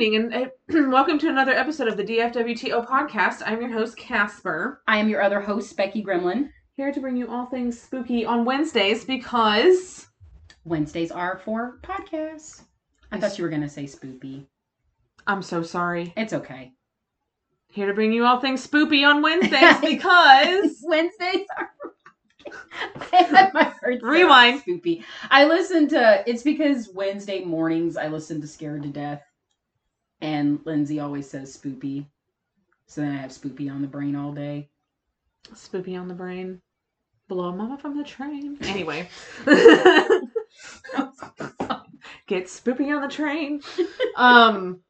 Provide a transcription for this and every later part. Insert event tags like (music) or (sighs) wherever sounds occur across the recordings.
Evening and uh, (clears throat) welcome to another episode of the DFWTO podcast. I'm your host, Casper, I am your other host, Becky Gremlin. here to bring you all things spooky on Wednesdays because Wednesdays are for podcasts. I thought you were gonna say spoopy. I'm so sorry. It's okay. Here to bring you all things spoopy on Wednesdays (laughs) because (laughs) Wednesdays are. I (laughs) my heart Rewind. Spoopy. I listen to. It's because Wednesday mornings I listen to Scared to Death, and Lindsay always says spoopy, so then I have spoopy on the brain all day. spoopy on the brain. Blow mama from the train. Anyway. (laughs) Get spoopy on the train. Um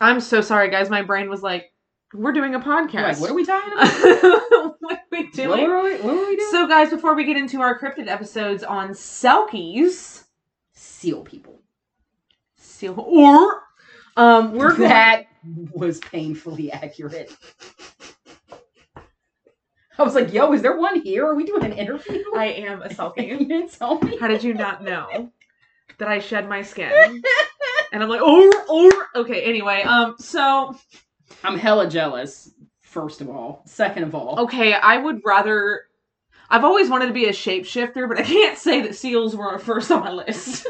I'm so sorry guys. My brain was like, we're doing a podcast. Like, what are we talking (laughs) about? what are we what, doing? we, what were we doing? So, guys, before we get into our cryptid episodes on Selkies, Seal people. seal or um, we're going. that (laughs) was painfully accurate. I was like, "Yo, is there one here? Are we doing an interview?" I am a you Selkie. (laughs) didn't tell me. How did you not know that I shed my skin? (laughs) And I'm like, oh, oh. Okay. Anyway, um, so I'm hella jealous. First of all, second of all, okay, I would rather. I've always wanted to be a shapeshifter, but I can't say that seals were first on my list.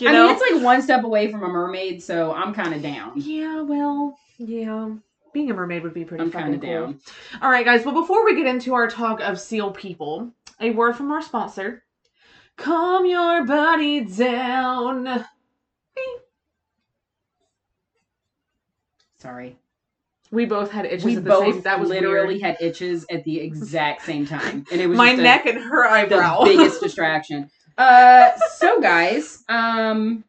You I know? mean, it's like one step away from a mermaid, so I'm kind of down. yeah. Well, yeah. Being a mermaid would be pretty I'm kind of cool. down. All right, guys. Well, before we get into our talk of seal people, a word from our sponsor. Calm your body down. Sorry, We both had itches we at the both same. That was literally weird. had itches at the exact same time, and it was my just a- neck and her eyebrow. the biggest (laughs) distraction. Uh, so guys, um,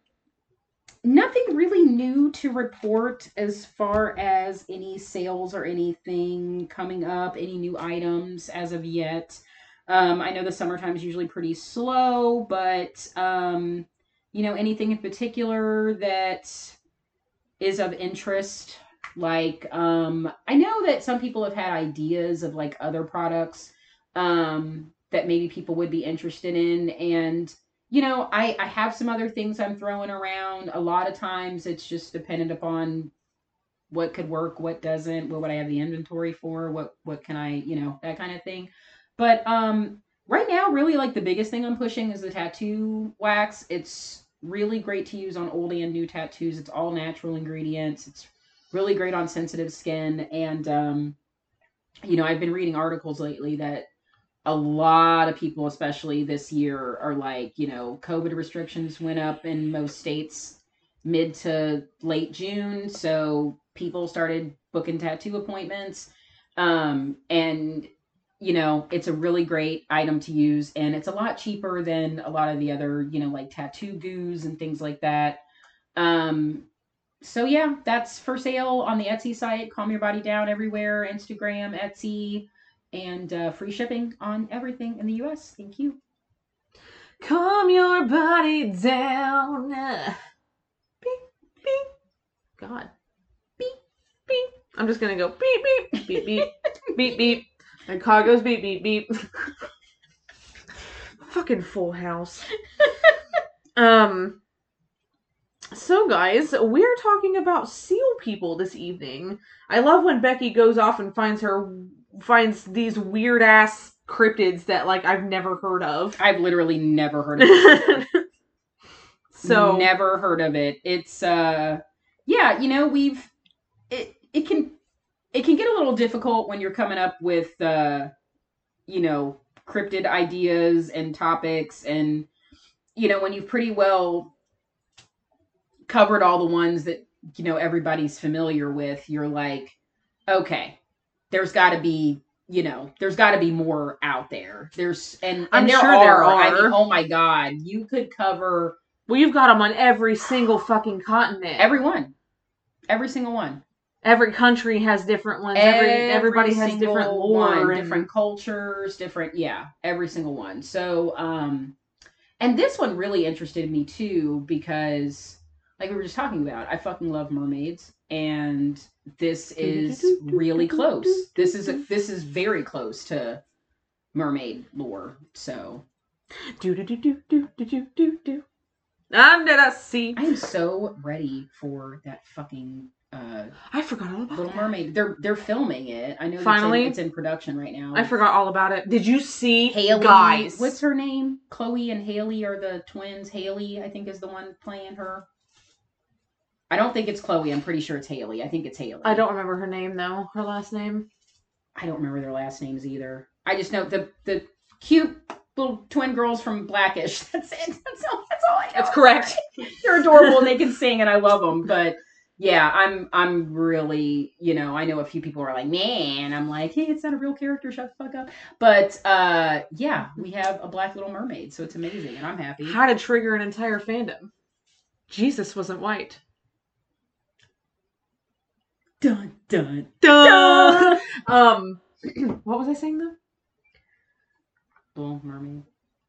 nothing really new to report as far as any sales or anything coming up, any new items as of yet. Um, I know the summertime is usually pretty slow, but um, you know, anything in particular that is of interest. Like, um, I know that some people have had ideas of like other products um, that maybe people would be interested in. And, you know, I, I have some other things I'm throwing around. A lot of times it's just dependent upon what could work, what doesn't, what would I have the inventory for, what what can I, you know, that kind of thing. But um right now really like the biggest thing I'm pushing is the tattoo wax. It's really great to use on old and new tattoos. It's all natural ingredients. It's really great on sensitive skin and um you know, I've been reading articles lately that a lot of people, especially this year, are like, you know, COVID restrictions went up in most states mid to late June. So people started booking tattoo appointments. Um, and, you know, it's a really great item to use. And it's a lot cheaper than a lot of the other, you know, like tattoo goos and things like that. Um, so yeah, that's for sale on the Etsy site. Calm your body down everywhere. Instagram, Etsy and uh, free shipping on everything in the US. Thank you. Calm your body down. Beep, beep. God. Beep, beep. I'm just gonna go beep, beep, beep, beep, beep, beep. And car goes beep, beep, beep. (laughs) Fucking full house. um. So, guys, we're talking about seal people this evening. I love when Becky goes off and finds her finds these weird ass cryptids that like I've never heard of. (laughs) I've literally never heard of it. (laughs) so never heard of it. It's uh yeah, you know, we've it it can it can get a little difficult when you're coming up with uh you know, cryptid ideas and topics and you know, when you've pretty well covered all the ones that you know everybody's familiar with, you're like, okay, there's got to be, you know, there's got to be more out there. There's and, and I'm there, sure are, there I mean, are. oh my god, you could cover well, you've got them on every single fucking continent. every one, every single one. every country has different ones. Every, everybody has different lore, one, and different cultures, different yeah, every single one. So um and this one really interested me too because like we were just talking about, I fucking love mermaids and this is really close. This is a, this is very close to mermaid lore. So do do do do do do do do do. Under the sea. I am so ready for that fucking uh, I forgot all about Little that. Mermaid. They're they're filming it. I know Finally? it's in, it's in production right now. I forgot all about it. Did you see Haley, guys? what's her name? Chloe and Haley are the twins. Haley, I think, is the one playing her. I don't think it's Chloe. I'm pretty sure it's Haley. I think it's Haley. I don't remember her name though. Her last name. I don't remember their last names either. I just know the the cute little twin girls from Blackish. (laughs) That's it. That's all. That's all I know. That's correct. (laughs) They're adorable and they can sing and I love them. But yeah, I'm I'm really you know I know a few people are like man. I'm like hey, it's not a real character. Shut the fuck up. But uh yeah, we have a Black Little Mermaid, so it's amazing and I'm happy. How to trigger an entire fandom. Jesus wasn't white. Dun dun. Duh. um, (clears throat) what was I saying though? Little Mermaid.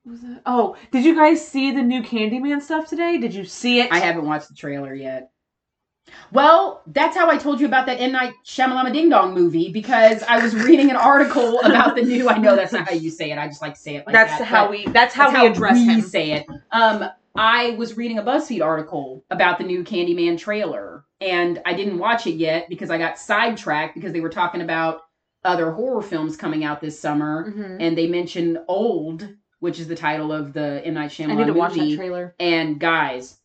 What was that? Oh, did you guys see the new Candyman stuff today? Did you see it? I haven't watched the trailer yet. Well, that's how I told you about that M Night Shyamalama Ding Dong movie because I was reading an article (laughs) about the new. I know that's not how you say it. I just like to say it like that's that. how we. That's how that's we address we him. say it. Um, I was reading a BuzzFeed article about the new Candyman trailer, and I didn't watch it yet because I got sidetracked because they were talking about other horror films coming out this summer, Mhm. and they mentioned Old, which is the title of the M Night Shyamalan I need to watch movie. that trailer. And guys,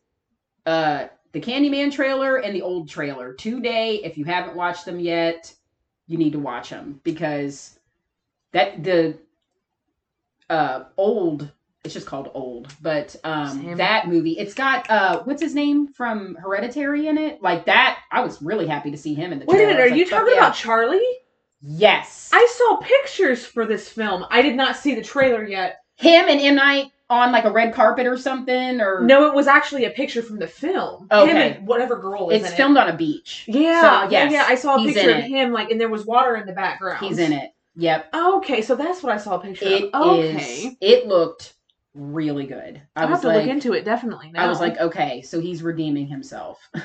uh, the Candyman trailer and the old trailer today. If you haven't watched them yet, you need to watch them because that the uh old. It's just called old, but um that movie. It's got uh what's his name from Hereditary in it. Like that, I was really happy to see him in the. Wait a minute. Are was you talking yeah. about Charlie? Yes, I saw pictures for this film. I did not see the trailer yet. him and M Night on like a red carpet or something, or No, it was actually a picture from the film. Him Okay. and whatever girl is it's filmed on a beach. Yeah, So, yeah, yes, yeah. I saw a he's picture of it. him, like, and there was water in the background. He's in it. Yep. Okay, so that's what I saw a picture It of. is. Okay. It looked really good. I I'll was have to like, look into it definitely. Now. I was like, okay, so he's redeeming himself. (laughs)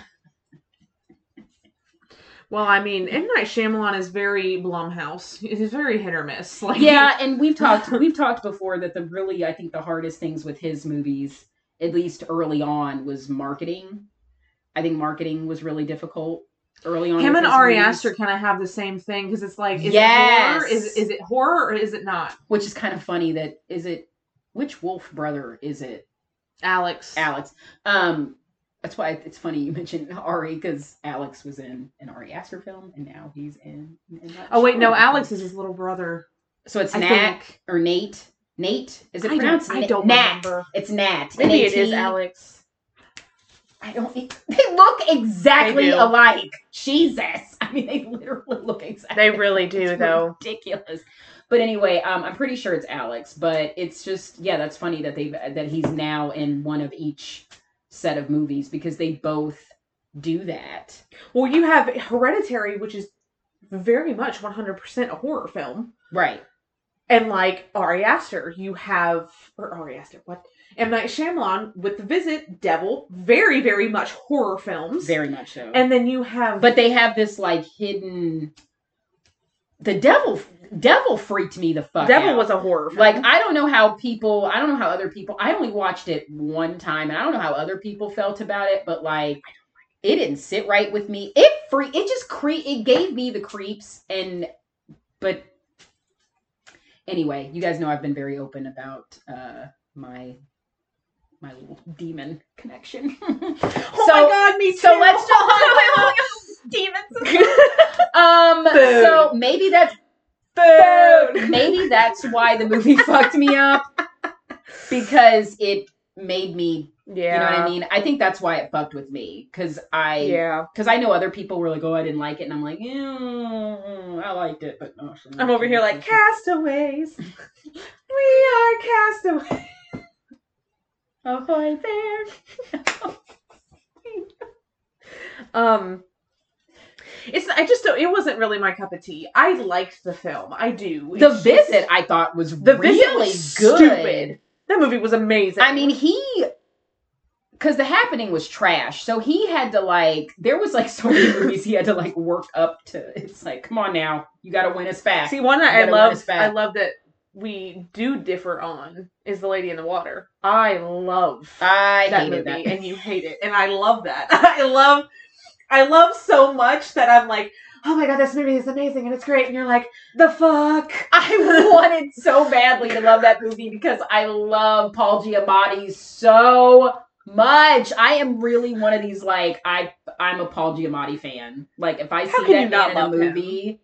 well, I mean, M Night Shyamalan is very Blumhouse. He's very hit or miss. (laughs) Like, yeah, and we've talked we've talked before that the really I think the hardest things with his movies, at least early on, was marketing. I think marketing was really difficult early on. him and Ari movies, Aster kind of have the same thing because it's like, is Yes. it horror? Is is it horror or is it not? which is kind of funny. That is it. Which Wolf brother is it? Alex. Alex. Um, that's why it's funny you (laughs) mentioned Ari because Alex was in an Ari Aster film and now he's in. in Oh wait, no. Alex is his little brother. So it's I Nat think. or Nate. Nate is it I pronounced? don't, I don't Nat. remember. It's Nat. Maybe it is Alex. I don't. It, (laughs) they look exactly They alike. Jesus. (laughs) I mean, they literally look exactly. They really do, It's though. Ridiculous. But anyway, um, I'm pretty sure it's Alex. But it's just yeah, that's funny that they that he's now in one of each set of movies because they both do that. Well, you have Hereditary, which is very much 100% a horror film. Right. And like Ari Aster, you have or Ari Aster, what? M Night Shyamalan with The Visit, Devil, very very much horror films. Very much so. and then you have but they have this like hidden. The devil, devil freaked me the fuck Devil out. was a horror film. Like I don't know how people, I don't know how other people. I only watched it one time, and I don't know how other people felt about it. But like, it didn't sit right with me. It free, it just cre, it gave me the creeps. And but anyway, you guys know I've been very open about uh my my little demon connection. (laughs) oh so- my god, me too. so let's (laughs) just (laughs) demons. um, Food. so maybe that's Food. maybe that's why the movie (laughs) fucked me up because it made me yeah. you know what i mean i think that's why it fucked with me because i Yeah. because i know other people were like oh i didn't like it and i'm like yeah, i liked it but no I'm over here like castaways. (laughs) we are castaways. (laughs) ahoy there Um, it's I just don't. It wasn't really my cup of tea. I liked the film. I do. the It's just- visit i thought was The Visit really was good stupid. That movie was amazing. I mean, he because the happening was trash, so he had to like. There was like so many (laughs) movies he had to like work up to. It's like, come on now, you got to win us back. see one. I love. I love that we do differ on is the Lady in the Water. I love I that movie, that. and you hate it, and I love that. (laughs) I love, I love so much that I'm like, oh my god, this movie is amazing and it's great, and you're like, the fuck. (laughs) I wanted so badly to love that movie because I love Paul Giamatti so much. I am really one of these like I I'm a Paul Giamatti fan. Like if I How see that man in a love him? movie,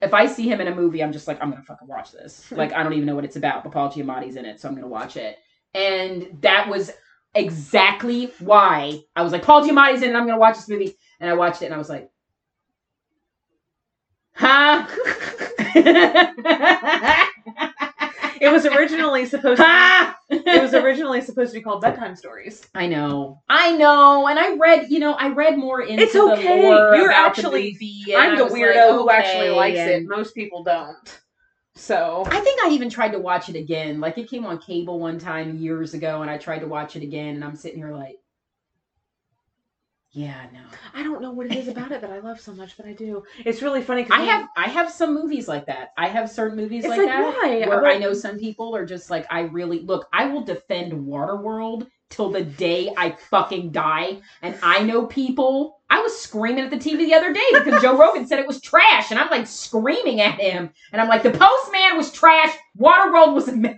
if I see him in a movie, I'm just like I'm gonna fucking watch this. (laughs) Like I don't even know what it's about, but Paul Giamatti's in it, so I'm gonna watch it. And that was exactly why I was like Paul Giamatti's in it. I'm gonna watch this movie, and I watched it, and I was like, huh. (laughs) It was originally supposed to. Ha! it was originally supposed to be called bedtime stories. I know, I know, and I read, you know, I read more into It's okay. You're actually- the movie. I'm the weirdo like, who actually likes it. Most people don't. So I think I even tried to watch it again. Like it came on cable one time years ago, and I tried to watch it again, and I'm sitting here like, yeah, no. I don't know what it is about it that I love so much, but I do. It's really funny I have I have some movies like that. I have certain movies like, like, that why? where I know some people are just like I really look. I will defend Waterworld till the day I fucking die, and I know people. I was screaming at the TV the other day because Joe Rogan said it was trash, and I'm like screaming at him, and I'm like, the Postman was trash. Waterworld was a mess.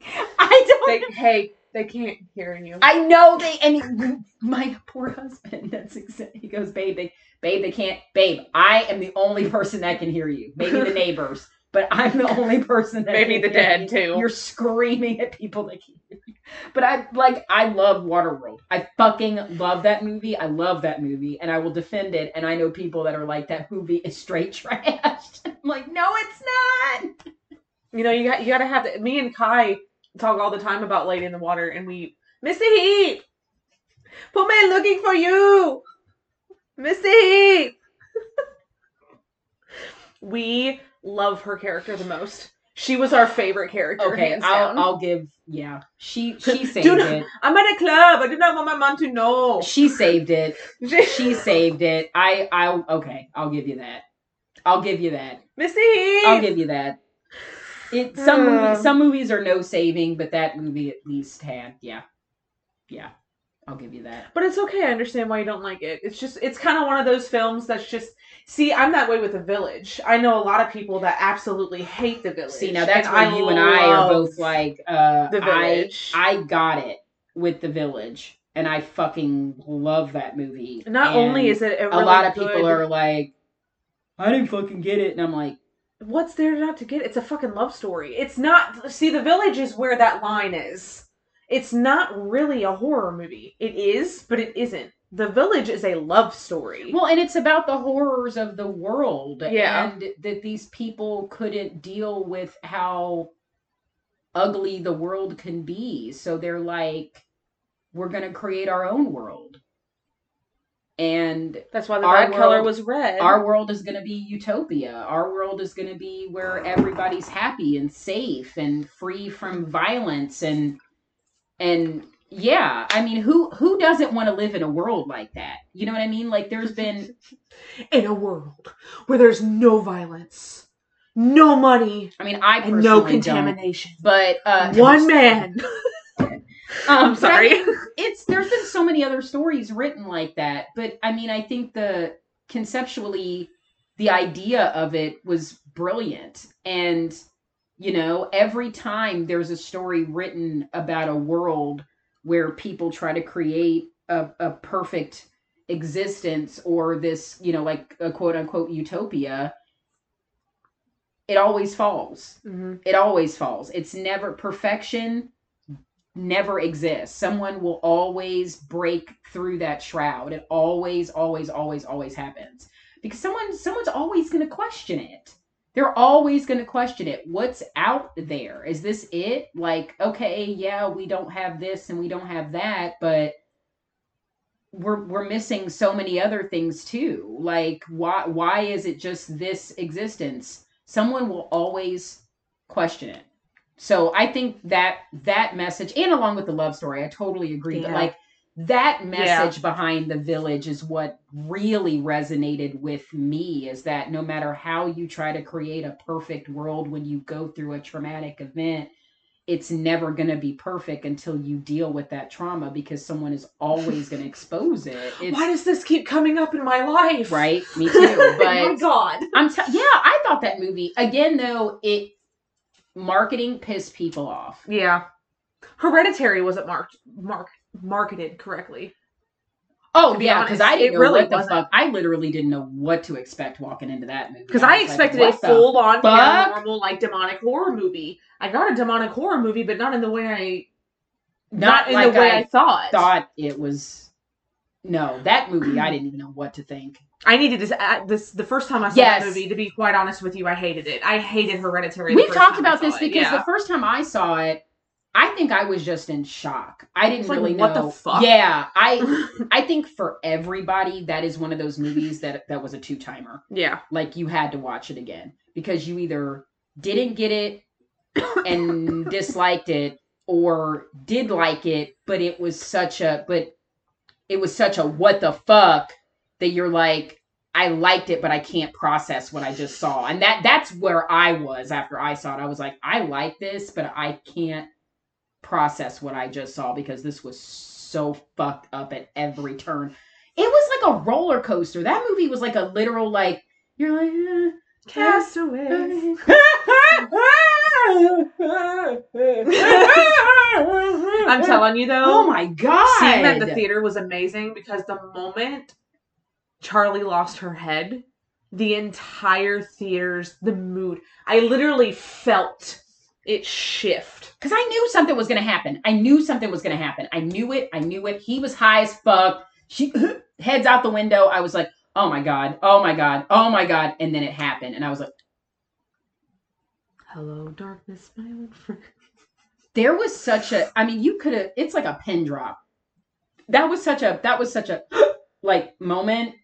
(laughs) I don't. They, hey, they can't hear you. I know they and my poor husband. (laughs) That's exactly. He goes, babe, they, babe, they can't, babe. I am the only person that can hear you. Maybe the (laughs) neighbors, but I'm the only person that Maybe can the dead you. too. You're screaming at people that can't hear you. But I like, I love Waterworld. I fucking love that movie. I love that movie, and I will defend it. And I know people that are like, that movie is straight trash. (laughs) I'm like, no, it's not. You know, you got you got to have the, me and Kai talk all the time about Lady in the Water, and we Missy Heat, put me looking for you, Missy Heat. (laughs) we love her character the most. She was our favorite character, Okay, I'll. I'll give. Yeah, she (laughs) she saved not- it. I'm at a club. I do not want my mom to know. She saved it. (laughs) she saved it. I I okay, I'll give you that. I'll give you that. Missy. I'll give you that. It some Uh. movies some movies are no saving, but that movie at least had yeah. Yeah. I'll give you that. But it's okay. I understand why you don't like it. It's just, it's kind of one of those films that's just. See, I'm that way with The Village. I know a lot of people that absolutely hate The Village. See now that's and where you and I are both like uh The Village. I got it with The Village and I fucking love that movie. Not And only is it a, a lot of good- people are like I didn't fucking get it and I'm like What's there not to get? It's a fucking love story. It's not. See, The Village is where that line is. It's not really a horror movie. It is, but it isn't. The Village is a love story. Well, and it's about the horrors of the world. Yeah. And that these people couldn't deal with how ugly the world can be. So they're like, we're going to create our own world. And That's why the Our bad color world- was red. our world is going to be utopia. Our world is going to be where everybody's happy and safe and free from violence and and yeah, I mean, who who doesn't want to live in a world like that? You know what I mean? Like there's been (laughs) in a world where there's no violence, no money, I mean, I and personally no don't. contamination. But uh, One man. (laughs) Um, (laughs) I'm but I sorry. mean, it's there's been so many other stories written like that, but I mean, I think the conceptually the idea of it was brilliant, and you know, every time there's a story written about a world where people try to create a, a perfect existence or this, you know, like a quote unquote utopia, it always falls Mhm. it always falls it's never perfection never exists someone will always break through that shroud. It always always always always happens. Because someone someone's always going to question it. They're always going to question it. What's out there? Is this it? Like okay yeah we don't have this and we don't have that but we're we're missing so many other things too. Like why why is it just this existence? Someone will always question it so i think that that message and along with the love story i totally agree but like that message behind the village is what really resonated with me is that no matter how you try to create a perfect world when you go through a traumatic event it's never going to be perfect until you deal with that trauma because someone is always going (laughs) to expose it it's, Why does this keep coming up in my life? right me (laughs) too oh but my god. i'm t- yeah i thought that movie again though it marketing pissed people off Yeah. Hereditary wasn't marked mark marketed correctly. Oh be yeah, because I didn't know really what the wasn't. fuck. I literally didn't know what to expect walking into that movie. Because was I like, expected a full on paranormal, like demonic horror movie. I got a demonic horror movie, but not in the way I Not in like the way I I, thought. thought it was. No, that movie I (clears throat) didn't even know what to think. I needed this, uh, this the first time I saw Yes. that movie. To be quite honest with you, I hated it. I hated Hereditary. We've talked about this it, because yeah. the first time I saw it, I think I was just in shock. I didn't like, really know what the fuck? Yeah, I (laughs) I think for everybody that is one of those movies that that was a two timer. yeah, like you had to watch it again because you either didn't get it and (laughs) disliked it or did like it but it was such a but it was such a what the fuck that you're like I liked it but I can't process what I just saw and that that's where I was after I saw it I was like I like this but I can't process what I just saw because this was so fucked up at every turn it was like a roller coaster that movie was like a literal like you're like eh. Castaway. (laughs) (laughs) (laughs) (laughs) I'm telling you though. Oh my god! Seeing that the theater was amazing because the moment Charlie lost her head, the entire theater's the mood. I literally felt it shift. Because I knew something was gonna happen. I knew something was gonna happen. I knew it. I knew it. He was high as fuck. She (laughs) heads out the window. I was like, oh my god, oh my god, oh my god, and then it happened, and I was like, Hello, darkness, my old friend. there was such a. I mean, you could have. It's like a pin drop. That was such a. That was such a (gasps) like moment.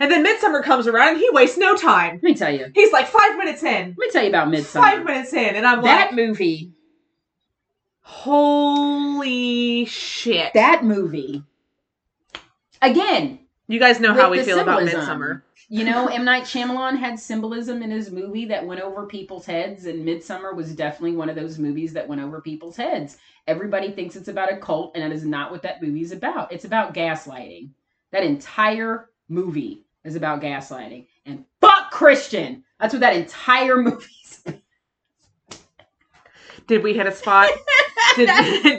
And then Midsommar comes around and he wastes no time. Let me tell you. He's like five minutes in. Let me tell you about Midsommar. Five minutes in, and I'm that like, movie. holy shit. That movie. Again, you guys know how we the feel about. Midsommar. You know, M. Night Shyamalan had symbolism in his movie that went over people's heads, and Midsommar was definitely one of those movies that went over people's heads. Everybody thinks it's about a cult, and that is not what that movie is about. It's about gaslighting. That entire movie is about gaslighting. And fuck Christian! That's what that entire movie is about. Did we hit a spot? (laughs) Did,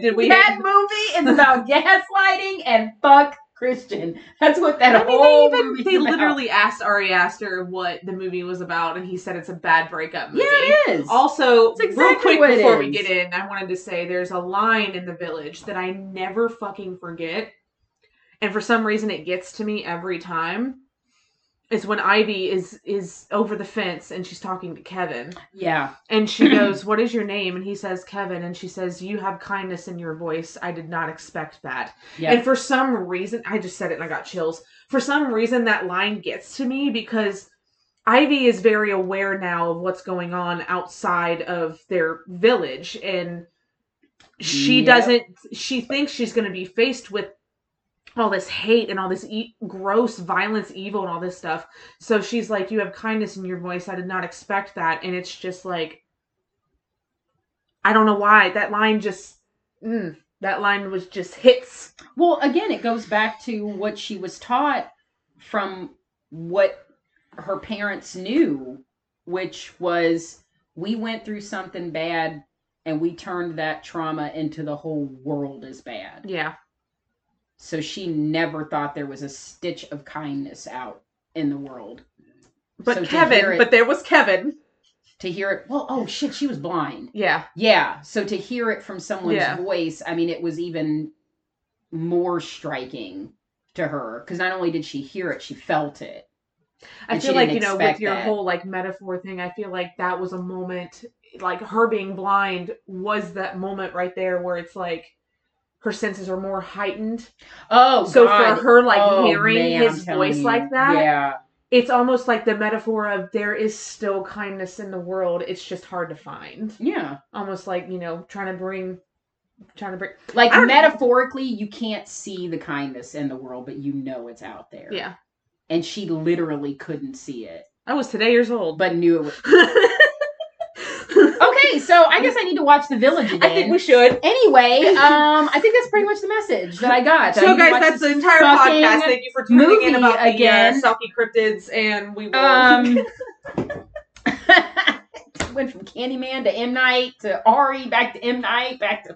did we that hit movie is about gaslighting and fuck Christian. That's what that I mean, whole they even they literally asked Ari Aster what the movie was about, and he said it's a bad breakup movie. Yeah, it is. Also, exactly real quick before we get in, I wanted to say there's a line in the village that I never fucking forget, and for some reason it gets to me every time. Is when Ivy is is over the fence and she's talking to Kevin, yeah. and she (clears throat) goes, "What is your name?" And he says, "Kevin," and she says, "You have kindness in your voice. I did not expect that." Yeah. And for some reason, I just said it and I got chills. For some reason, that line gets to me because Ivy is very aware now of what's going on outside of their village. And she Yep. doesn't, she thinks she's going to be faced with all this hate and all this e- gross violence, evil, and all this stuff. So she's like, You have kindness in your voice. I did not expect that. And it's just like, I don't know why. That line just, mm, that line was just hits. Well, again, it goes back to what she was taught from what her parents knew, which was we went through something bad and we turned that trauma into the whole world is bad. Yeah. So she never thought there was a stitch of kindness out in the world. But So Kevin, it- but there was Kevin. To hear it, well, oh shit, she was blind. Yeah. Yeah. So to hear it from someone's Yeah. voice, I mean, it was even more striking to her because not only did she hear it, she felt it. I feel like, you know, with your that. whole like metaphor thing, I feel like that was a moment like her being blind was that moment right there where it's like her senses are more heightened. Oh, so God. for her like Oh, hearing man, his voice like that, Yeah. it's almost like the metaphor of there is still kindness in the world. It's just hard to find. Yeah. Almost like, you know, trying to bring trying to bring, Like metaphorically, you can't see the kindness in the world, but you know it's out there. Yeah, And she literally couldn't see it, I was today years old. but knew it. Was... (laughs) Okay, so I guess I need to watch The Village again. I think we should. Anyway, (laughs) um, I think that's pretty much the message that I got. I So, to guys, that's the entire podcast. Thank you for tuning in about the again. uh, Selkie cryptids, and we will. Um, (laughs) (laughs) went from Candyman to M Night to Ari, back to M Night, back to.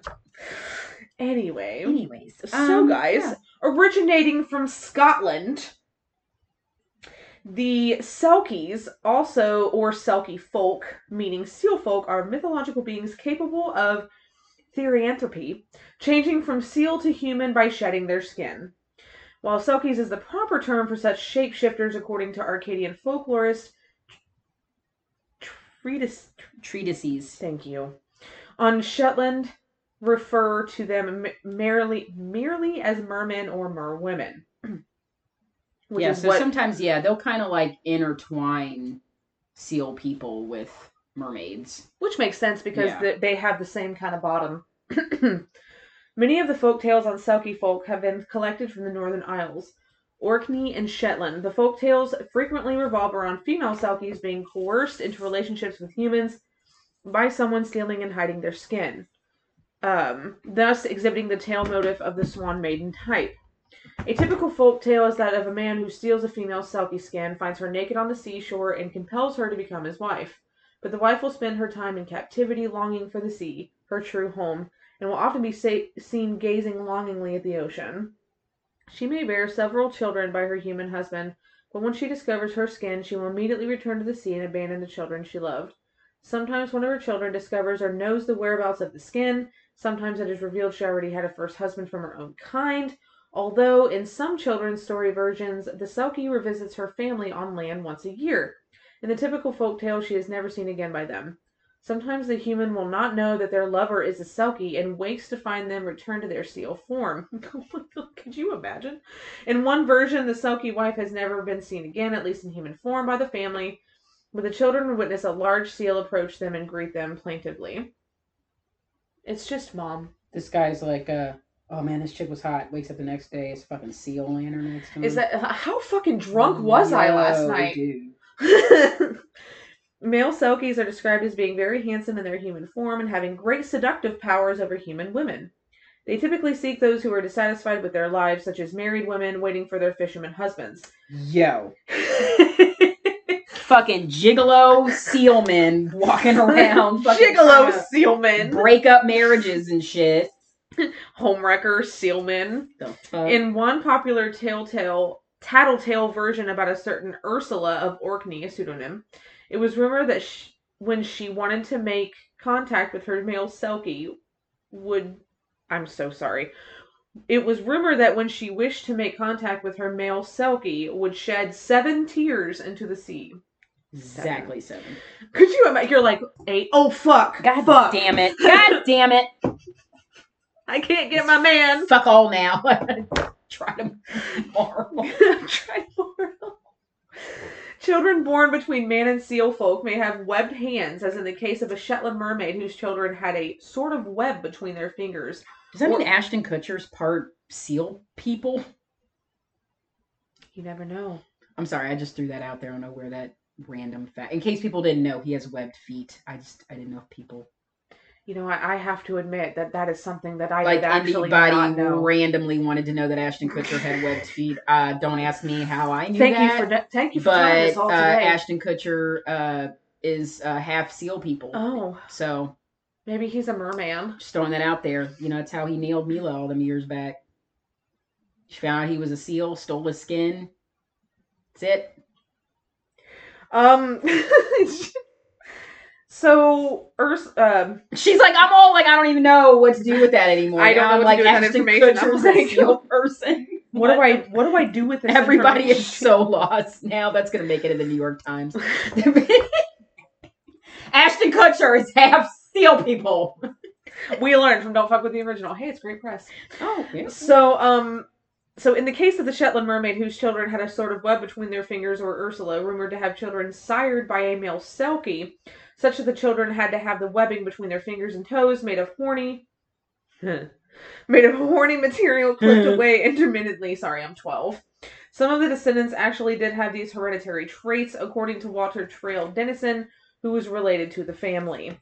anyway, Anyways, so um, guys, yeah. originating from Scotland, the Selkies, also or Selkie folk, meaning seal folk, are mythological beings capable of therianthropy, changing from seal to human by shedding their skin. While Selkies is the proper term for such shapeshifters, according to Orcadian folklorist Treatise treatises. Thank you. On Shetland, refer to them merely merely as mermen or merwomen. Which yeah, so what sometimes, yeah, they'll kind of like intertwine seal people with mermaids. which makes sense because Yeah. th- they have the same kind of bottom. (clears throat) Many of the folk tales on Selkie folk have been collected from the Northern Isles, Orkney and Shetland. The folk tales frequently revolve around female Selkies being coerced into relationships with humans by someone stealing and hiding their skin, um, thus exhibiting the tale motif of the swan maiden type. A typical folk tale is that of a man who steals a female Selkie skin, finds her naked on the seashore, and compels her to become his wife. But the wife will spend her time in captivity, longing for the sea, her true home, and will often be seen gazing longingly at the ocean. She may bear several children by her human husband, but when she discovers her skin, she will immediately return to the sea and abandon the children she loved. Sometimes one of her children discovers or knows the whereabouts of the skin. Sometimes it is revealed she already had a first husband from her own kind. Although in some children's story versions, the Selkie revisits her family on land once a year. In the typical folk tale, she is never seen again by them. Sometimes the human will not know that their lover is a Selkie and wakes to find them return to their seal form. (laughs) Oh Could you imagine? In one version, the Selkie wife has never been seen again, at least in human form, by the family, but the children witness a large seal approach them and greet them plaintively. It's just mom. This guy's like, uh, oh man, this chick was hot. Wakes up the next day, it's fucking seal lantern next to him. Is that how fucking drunk mm, was I last Yo, night? (laughs) Male Selkies are described as being very handsome in their human form and having great seductive powers over human women. They typically seek those who are dissatisfied with their lives, such as married women waiting for their fisherman husbands. Yo. (laughs) Fucking gigolo seal men walking (laughs) around. Gigolo sealmen, Break up marriages and shit. (laughs) homewrecker fuck? In one popular telltale tattletale version about a certain Ursula of Orkney, a pseudonym, it was rumored that sh- when she wanted to make contact with her male Selkie, would I'm so sorry. It was rumored that when she wished to make contact with her male Selkie, would shed seven tears into the sea. exactly seven. Could you imagine? You're like eight. Oh fuck! God fuck! damn it. God damn it. (laughs) I can't get my man. Fuck all now. (laughs) Try to marvel. (laughs) Try more. Children born between man and seal folk may have webbed hands, as in the case of a Shetland mermaid whose children had a sort of web between their fingers. Does that mean Ashton Kutcher's part seal people? You never know. I'm sorry, I just threw that out there. I don't know where that random fact. In case people didn't know, he has webbed feet. I just I didn't know if people You know, I, I have to admit that that is something that I like actually anybody randomly wanted to know that Ashton Kutcher had webbed feet. Uh, don't ask me how I knew Thank that. you for. Thank you for telling us all uh, today. Ashton Kutcher uh, is uh, half seal people. oh, So maybe he's a merman. just throwing that out there. You know, that's how he nailed Mila all them years back. She found out he was a seal, stole his skin. That's it. Um. (laughs) so, Urs, um, She's like, I'm all like, I don't even know what to do with that anymore. I don't know I'm what to like do with that information. I'm Kutcher's like, a seal (laughs) (laughs) person. what do I what do I do with this? Everybody is so lost now. That's gonna make it in the New York Times. (laughs) Ashton Kutcher is half seal people. we learned from Don't Fuck with the Original. Hey, it's great press. Oh, yes. So, um, so in the case of the Shetland mermaid whose children had a sort of web between their fingers, or Ursula, rumored to have children sired by a male Selkie, such that the children had to have the webbing between their fingers and toes made of horny, (laughs) made of horny material clipped (laughs) away intermittently. Sorry, I'm 12. Some of the descendants actually did have these hereditary traits, according to Walter Traill Dennison, who was related to the family.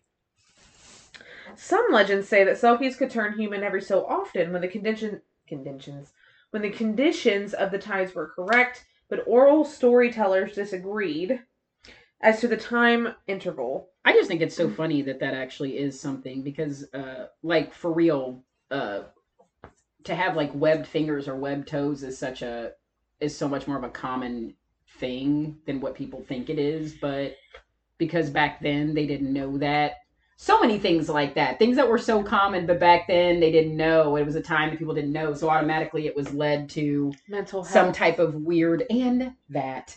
Some legends say that Selkies could turn human every so often when the condition conditions when the conditions of the tides were correct, but oral storytellers disagreed as to the time interval. I just think it's so funny that that actually is something because, uh, like for real, uh, to have like webbed fingers or webbed toes is such a is so much more of a common thing than what people think it is. But because back then they didn't know that, so many things like that, things that were so common, but back then they didn't know. It was a time that people didn't know, so automatically it was led to Mental health, some type of weird and that.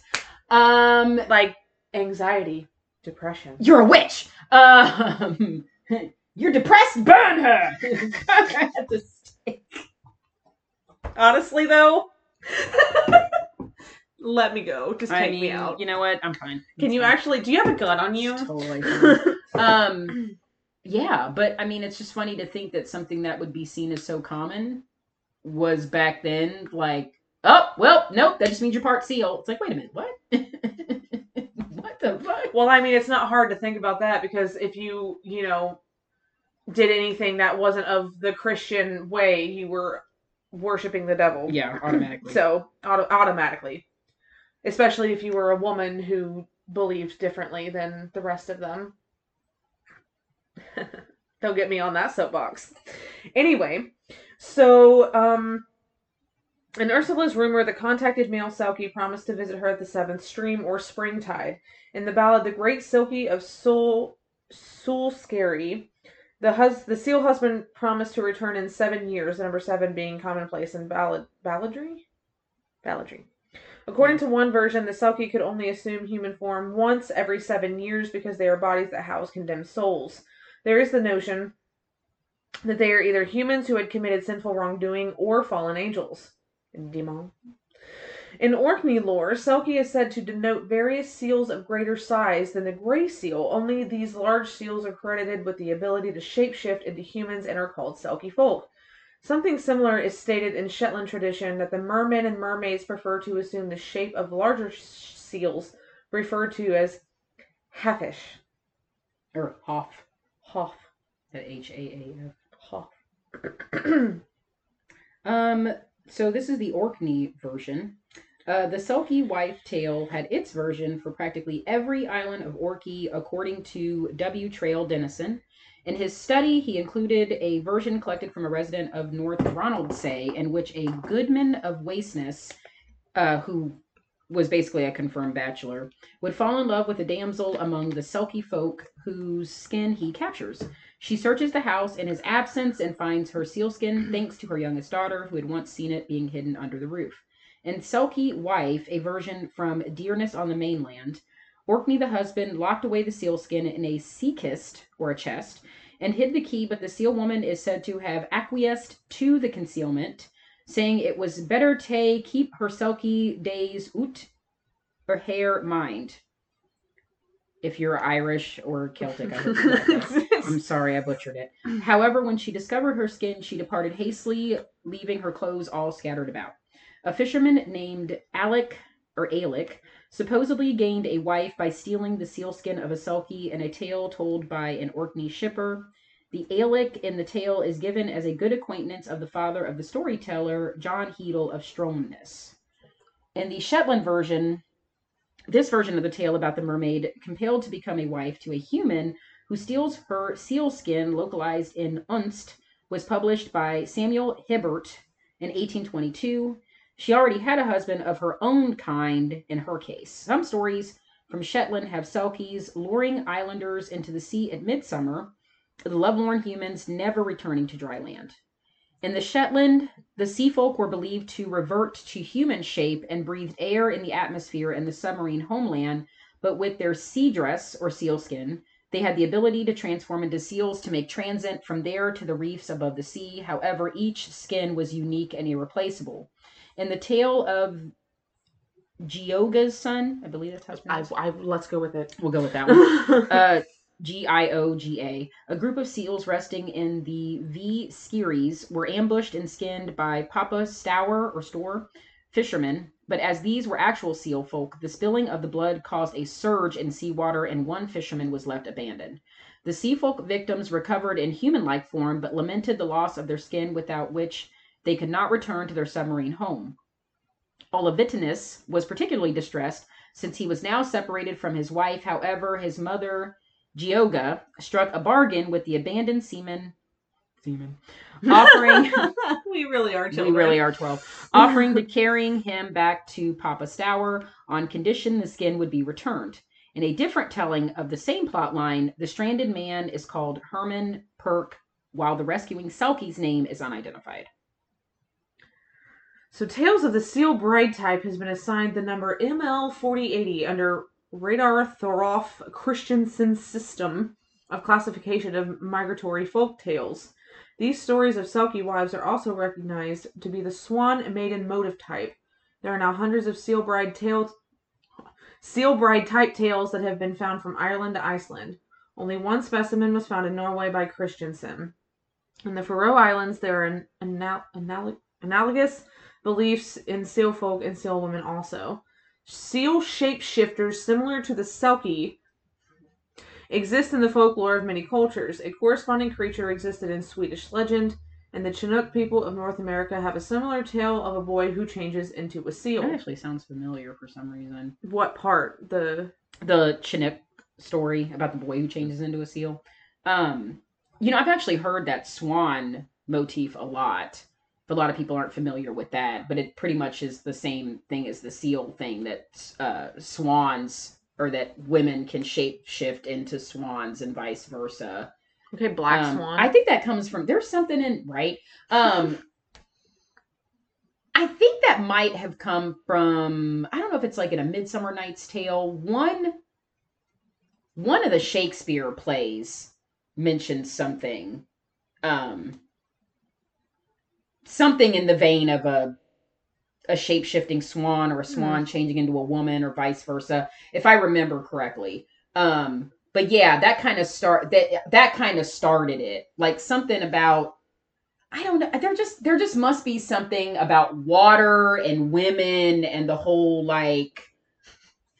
Um, like anxiety, depression. you're a witch. Um, (laughs) you're depressed. Burn her. At the stake. Honestly, though, (laughs) let me go. Just take I mean, me out. you know what? I'm fine. Can you fine. actually? Do you have a gun on you? Totally. (laughs) um, (clears throat) yeah, but I mean, it's just funny to think that something that would be seen as so common was back then like, oh, well, nope, that just means you're part seal. It's like, wait a minute, what? (laughs) what the fuck? Well, I mean, it's not hard to think about that because if you, you know, did anything that wasn't of the Christian way, you were worshiping the devil. Yeah, (clears throat) automatically. So auto- automatically, especially if you were a woman who believed differently than the rest of them. (laughs) Don't get me on that soapbox. Anyway, so um, in Ursula's rumor, the contacted male Selkie promised to visit her at the seventh stream or springtide. In the ballad "The Great Silkie of Sule Skerry, the hus- the seal husband promised to return in seven years. Number seven being commonplace in ballad balladry. Balladry. According to one version, the Selkie could only assume human form once every seven years because they are bodies that house condemned souls. There is the notion that they are either humans who had committed sinful wrongdoing or fallen angels. Demon. In Orkney lore, Selkie is said to denote various seals of greater size than the gray seal, only these large seals are credited with the ability to shapeshift into humans and are called Selkie folk. Something similar is stated in Shetland tradition that the mermen and mermaids prefer to assume the shape of larger sh- seals, referred to as haaf-fish. or Hoff. Hoff. At H A A F. Hoff. (clears throat) Um, so this is the Orkney version. Uh, the Selkie wife tale had its version for practically every island of Orkney, according to W. Traill Dennison. In his study, he included a version collected from a resident of North Ronaldsay, in which a goodman of Wasteness, uh, who was basically a confirmed bachelor, would fall in love with a damsel among the Selkie folk whose skin he captures. She searches the house in his absence and finds her sealskin thanks to her youngest daughter, who had once seen it being hidden under the roof. In Selkie Wife, a version from Deerness on the Mainland, Orkney the husband locked away the sealskin in a sea kist, or a chest, and hid the key, but the seal woman is said to have acquiesced to the concealment, saying it was better to keep her Selkie days ut her hair mind. If you're Irish or Celtic, I hope you got that. (laughs) I'm sorry, I butchered it. However, when she discovered her skin, she departed hastily, leaving her clothes all scattered about. A fisherman named Alec or Alec supposedly gained a wife by stealing the sealskin of a selkie in a tale told by an Orkney shipper. The Alec in the tale is given as a good acquaintance of the father of the storyteller, John Heedle of Stromness. In the Shetland version, this version of the tale about the mermaid compelled to become a wife to a human who steals her sealskin localized in Unst was published by Samuel Hibbert in 1822. She already had a husband of her own kind in her case. Some stories from Shetland have Selkies luring islanders into the sea at midsummer, the lovelorn humans never returning to dry land. In the Shetland, the sea folk were believed to revert to human shape and breathed air in the atmosphere in the submarine homeland, but with their sea dress or sealskin, they had the ability to transform into seals to make transit from there to the reefs above the sea. However, each skin was unique and irreplaceable. In the tale of Gioga's son, I believe that's how it's I, pronounced. I, let's go with it. We'll go with that (laughs) one. Uh, G I O G A, a group of seals resting in the Vee Skerries were ambushed and skinned by Papa Stour or Store fishermen. But as these were actual seal folk, the spilling of the blood caused a surge in seawater, and one fisherman was left abandoned. The sea folk victims recovered in human like form, but lamented the loss of their skin without which they could not return to their submarine home. Ollavitinus was particularly distressed, since he was now separated from his wife. However, his mother, Gioga, struck a bargain with the abandoned seaman, seaman. (laughs) Offering (laughs) we really are we really are 12 offering to carrying him back to papa stour on condition the skin would be returned. In a different telling of the same plot line the stranded man is called herman perk while the rescuing selkie's name is unidentified So, Tales of the Seal Bride type has been assigned the number ML4080 under Reidar Thoralf Christiansen's system of classification of migratory folk tales. These stories of Selkie wives are also recognized to be the Swan Maiden motive type. There are now hundreds of Seal Bride tales, Seal Bride type tales that have been found from Ireland to Iceland. Only one specimen was found in Norway by Christiansen. In the Faroe Islands, there are an anal- anal- analogous beliefs in seal folk and seal women also. Seal shapeshifters similar to the Selkie exist in the folklore of many cultures. A corresponding creature existed in Swedish legend, and the Chinook people of North America have a similar tale of a boy who changes into a seal. that actually sounds familiar for some reason What part? The the chinook story about the boy who changes into a seal um you know i've actually heard that swan motif a lot a lot of people aren't familiar with that but it pretty much is the same thing as the seal thing that uh swans or that women can shape shift into swans and vice versa okay, Black Um, Swan. I think that comes from there's something in right. Um I think that might have come from I don't know if it's like in a Midsummer Night's Tale. One one of the Shakespeare plays mentioned something. Um something in the vein of a a shape-shifting swan or a swan changing into a woman or vice versa if i remember correctly. Um but yeah that kind of start that that kind of started it. Like something about i don't know there just there just must be something about water and women and the whole like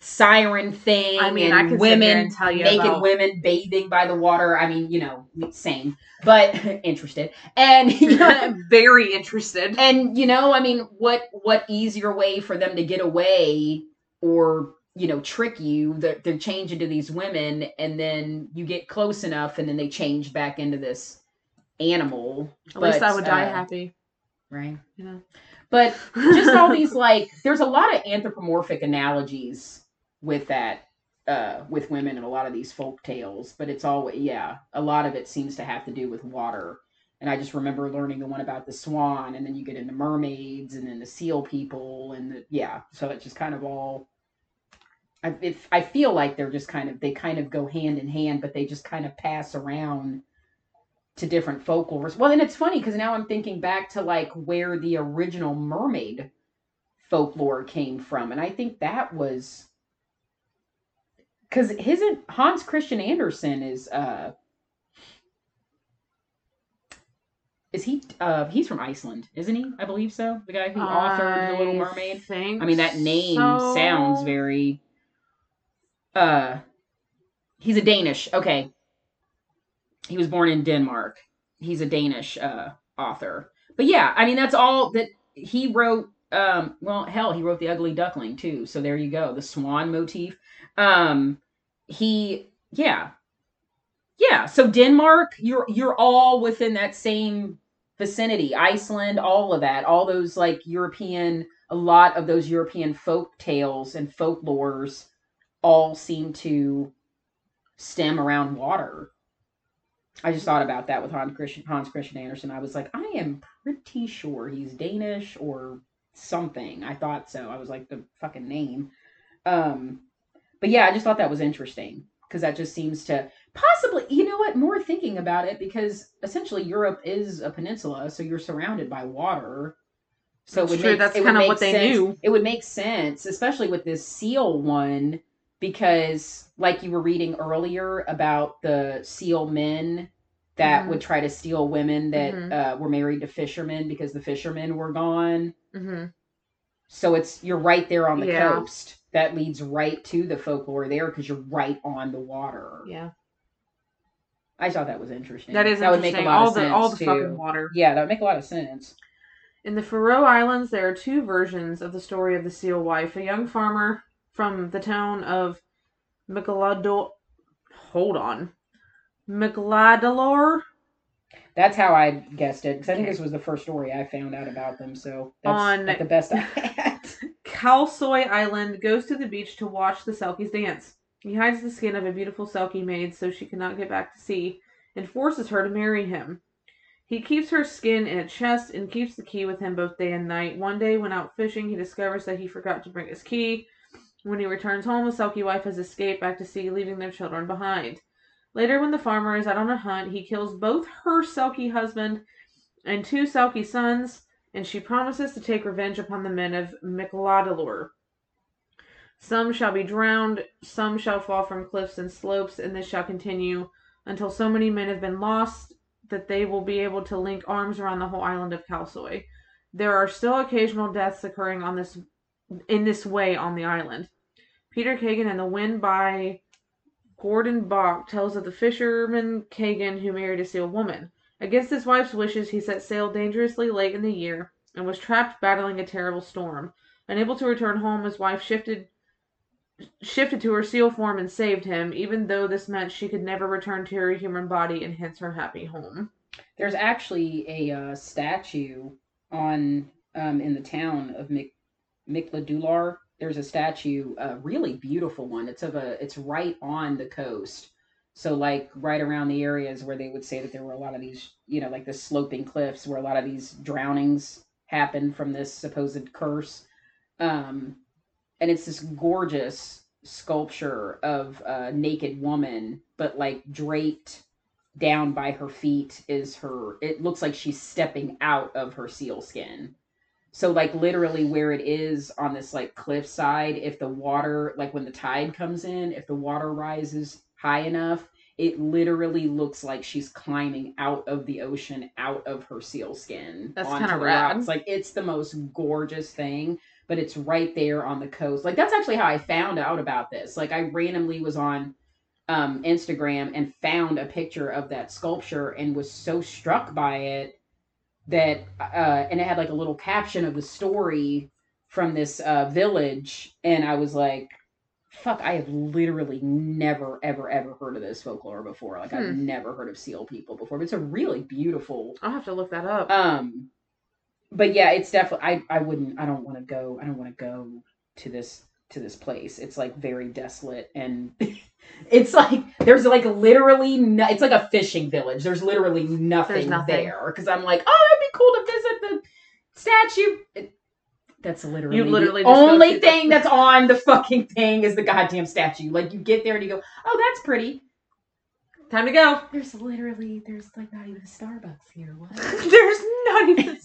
siren thing I mean, and I sit women and tell you naked about- women bathing by the water i mean you know same but (laughs) interested and (laughs) you know, (laughs) very interested. and you know i mean what what easier way for them to get away or you know trick you that they're change into these women and then you get close enough and then they change back into this animal At least I would die uh, happy. right You know. but just all these like there's a lot of anthropomorphic analogies with that uh with women in a lot of these folk tales but it's all yeah a lot of it seems to have to do with water. And i just remember learning the one about the swan and then you get into mermaids and then the seal people and the yeah so it's just kind of all I, if, I feel like they're just kind of they kind of go hand in hand but they just kind of pass around to different folklores. Well and it's funny because now i'm thinking back to like where the original mermaid folklore came from and i think that was because his Hans Christian Andersen is uh is he uh he's from Iceland, isn't he? I believe so. The guy who authored The Little Mermaid. I mean that name so. sounds very uh he's a Danish. Okay. He was born in Denmark. He's a Danish uh author. But yeah, I mean that's all that he wrote um well hell he wrote The Ugly Duckling too. So there you go. The swan motif. Um he yeah. Yeah, so Denmark, you're you're all within that same vicinity. Iceland, all of that, all those like European a lot of those European folk tales and folklores all seem to stem around water. I just thought about that with Hans Christian, Hans Christian Andersen. I was like, I am pretty sure he's Danish or something. I thought so. I was like the fucking name. Um, but yeah, I just thought that was interesting because that just seems to possibly, you know what? More thinking about it because essentially Europe is a peninsula, so you're surrounded by water. So it would true, make, that's kinda make what they knew. It would make sense, especially with this seal one, because like you were reading earlier about the seal men that Mhm. would try to steal women that Mhm. uh, were married to fishermen because the fishermen were gone. hmm So it's you're right there on the Yeah. coast. That leads right to the folklore there because you're right on the water. Yeah, I thought that was interesting. that is that would make a lot all of the sense all the too. fucking water. Yeah, that would make a lot of sense. In the Faroe Islands, there are two versions of the story of the seal wife. A young farmer from the town of Michelado. Hold on. Micladalor That's how I guessed it because I think Okay. this was the first story I found out about them. So that's On- like the best I. (laughs) Kalsoy Island goes to the beach to watch the Selkies dance. He hides the skin of a beautiful Selkie maid so she cannot get back to sea and forces her to marry him. He keeps her skin in a chest and keeps the key with him both day and night. One day, when out fishing, he discovers that he forgot to bring his key. When he returns home, the Selkie wife has escaped back to sea, leaving their children behind. Later, when the farmer is out on a hunt, he kills both her Selkie husband and two Selkie sons, and she promises to take revenge upon the men of Mikladalur. Some shall be drowned, some shall fall from cliffs and slopes, and this shall continue until so many men have been lost that they will be able to link arms around the whole island of Kalsoy. There are still occasional deaths occurring on this in this way on the island. Peter Kagan and the Wind by Gordon Bok tells of the fisherman Kagan who married a seal woman. Against his wife's wishes, he set sail dangerously late in the year and was trapped battling a terrible storm. Unable to return home, his wife shifted shifted to her seal form and saved him, even though this meant she could never return to her human body and hence her happy home. There's actually a uh, statue on um, in the town of Mik- Mikladalur. There's a statue, a really beautiful one. It's of a. It's right on the coast. So like right around the areas where they would say that there were a lot of these, you know, like the sloping cliffs where a lot of these drownings happened from this supposed curse. Um, and it's this gorgeous sculpture of a naked woman, but like draped down by her feet is her it looks like she's stepping out of her seal skin so like literally where it is on this like cliff side if the water like when the tide comes in if the water rises high enough it literally looks like she's climbing out of the ocean out of her seal skin That's onto kinda the rad. rocks. like it's the most gorgeous thing but it's right there on the coast like that's actually how i found out about this like i randomly was on um, Instagram and found a picture of that sculpture and was so struck by it that uh, and it had like a little caption of the story from this uh, village and I was like fuck I have literally never ever ever heard of this folklore before like I've Hmm. never heard of seal people before but it's a really beautiful I'll have to look that up. um but yeah it's definitely I I wouldn't I don't want to go I don't want to go to this to this place it's like very desolate and (laughs) it's like there's like literally no, it's like a fishing village there's literally nothing, There's nothing. there because i'm like oh it'd be cool to visit the statue It- that's literally, You literally the only thing that's (laughs) on the fucking thing is the goddamn statue like you get there and you go oh that's pretty Time to go. there's literally there's like not even a starbucks here what (laughs) There's not even.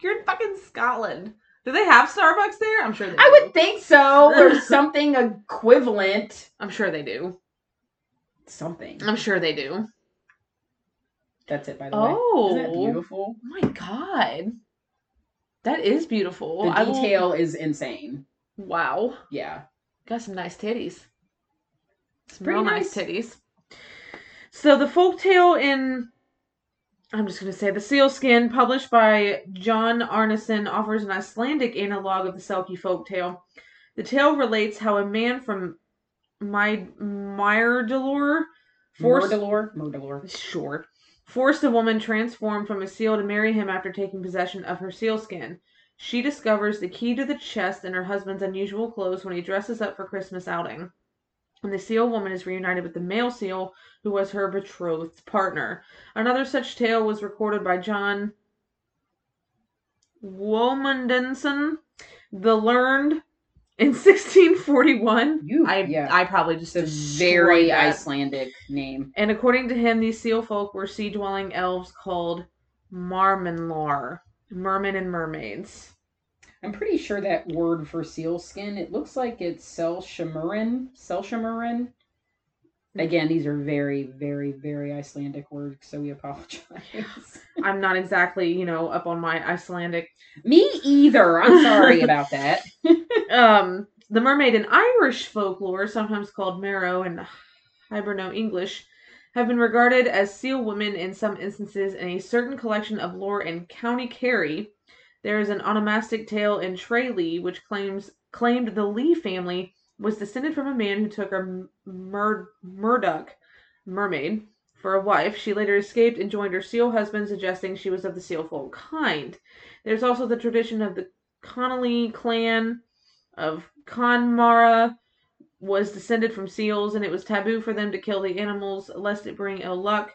You're in fucking Scotland. Do they have Starbucks there? I'm sure they. I do. would think so, or (laughs) something equivalent. I'm sure they do. Something. I'm sure they do. That's it, by the way. Oh, Isn't that oh. beautiful? my god, that is beautiful. The I will- detail is insane. Wow, Yeah. got some nice titties. Some Pretty nice. nice. titties. So the folktale in I'm just gonna say the sealskin, published by Jón Árnason, offers an Icelandic analog of the Selkie folktale. The tale relates how a man from My Myrdalur forced Murderlore. Murderlore. Sure. Forced a woman transformed from a seal to marry him after taking possession of her sealskin. She discovers the key to the chest in her husband's unusual clothes when he dresses up for Christmas outing. And the seal woman is reunited with the male seal who was her betrothed partner. Another such tale was recorded by John Womandenson, the learned, in 1641. You. I yeah. I probably just a very that. Icelandic name. And according to him, these seal folk were sea dwelling elves called Marmennlar, mermen and mermaids. I'm pretty sure that word for seal skin, it looks like it's Selshamurin. Selshamurin. Again, these are very, very, very Icelandic words, so we apologize. (laughs) I'm not exactly, you know, up on my Icelandic. Me either. I'm sorry (laughs) about that. (laughs) Um, the mermaid in Irish folklore, sometimes called Merrow and Hiberno English, have been regarded as seal women in some instances in a certain collection of lore in County Kerry. There is an onomastic tale in Tralee which claims claimed the Lee family was descended from a man who took a Mur- Murdoch mermaid for a wife. She later escaped and joined her seal husband, suggesting she was of the seal folk kind. There's also the tradition of the Connolly clan of Connemara was descended from seals, and it was taboo for them to kill the animals lest it bring ill luck.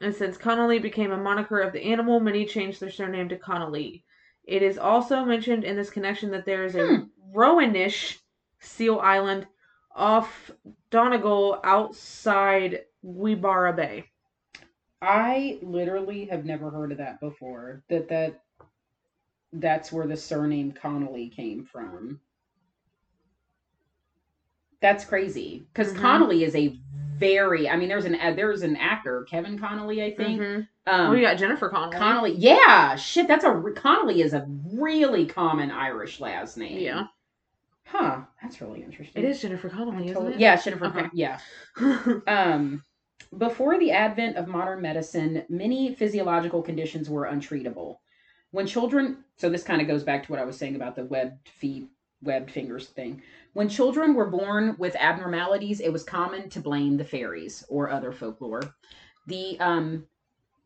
And since Connolly became a moniker of the animal, many changed their surname to Connolly. It is also mentioned in this connection that there is a Hmm. Roaninish seal island off Donegal outside Gweebarra Bay. I literally have never heard of that before. That that that's where the surname Connolly came from. That's crazy because Mhm. Connolly is a very. I mean, there's an there's an actor Kevin Connolly, I think. Mhm. Um, oh, you got Jennifer Connelly. Connolly, yeah, shit. That's a Connolly is a really common Irish last name. Yeah, Huh. That's really interesting. it is Jennifer Connelly, isn't it? Yeah, Jennifer. Okay. Con- yeah. (laughs) Um, before the advent of modern medicine, many physiological conditions were untreatable. When children, so this kind of goes back to what I was saying about the webbed feet, webbed fingers thing. When children were born with abnormalities, it was common to blame the fairies or other folklore. The um,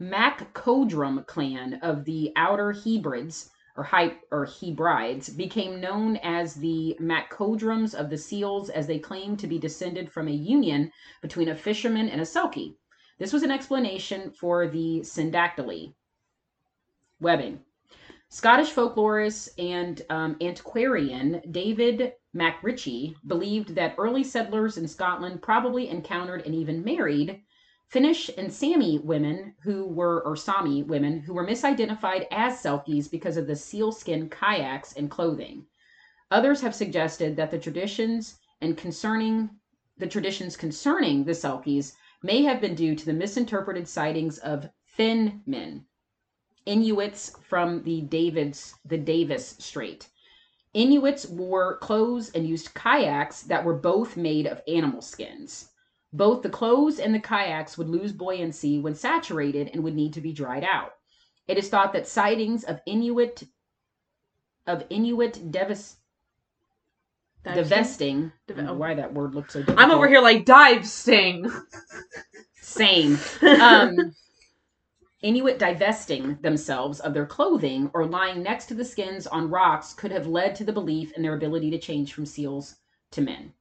MacCodrum clan of the Outer Hebrides or Hy- or Hebrides became known as the MacCodrums of the seals as they claimed to be descended from a union between a fisherman and a selkie. This was an explanation for the syndactyly webbing. Scottish folklorist and um, antiquarian David MacRitchie believed that early settlers in Scotland probably encountered and even married Finnish and Sami women who were, or Sami women, who were misidentified as Selkies because of the sealskin kayaks and clothing. Others have suggested that the traditions and concerning the traditions concerning the Selkies may have been due to the misinterpreted sightings of Finn men, Inuits from the Davids, the Davis Strait. Inuits wore clothes and used kayaks that were both made of animal skins. Both the clothes and the kayaks would lose buoyancy when saturated and would need to be dried out. It is thought that sightings of Inuit of Inuit devis, divesting. Don't know why that word looks so difficult. I'm over here like dive sting. Same. (laughs) Um, Inuit divesting themselves of their clothing or lying next to the skins on rocks could have led to the belief in their ability to change from seals to men.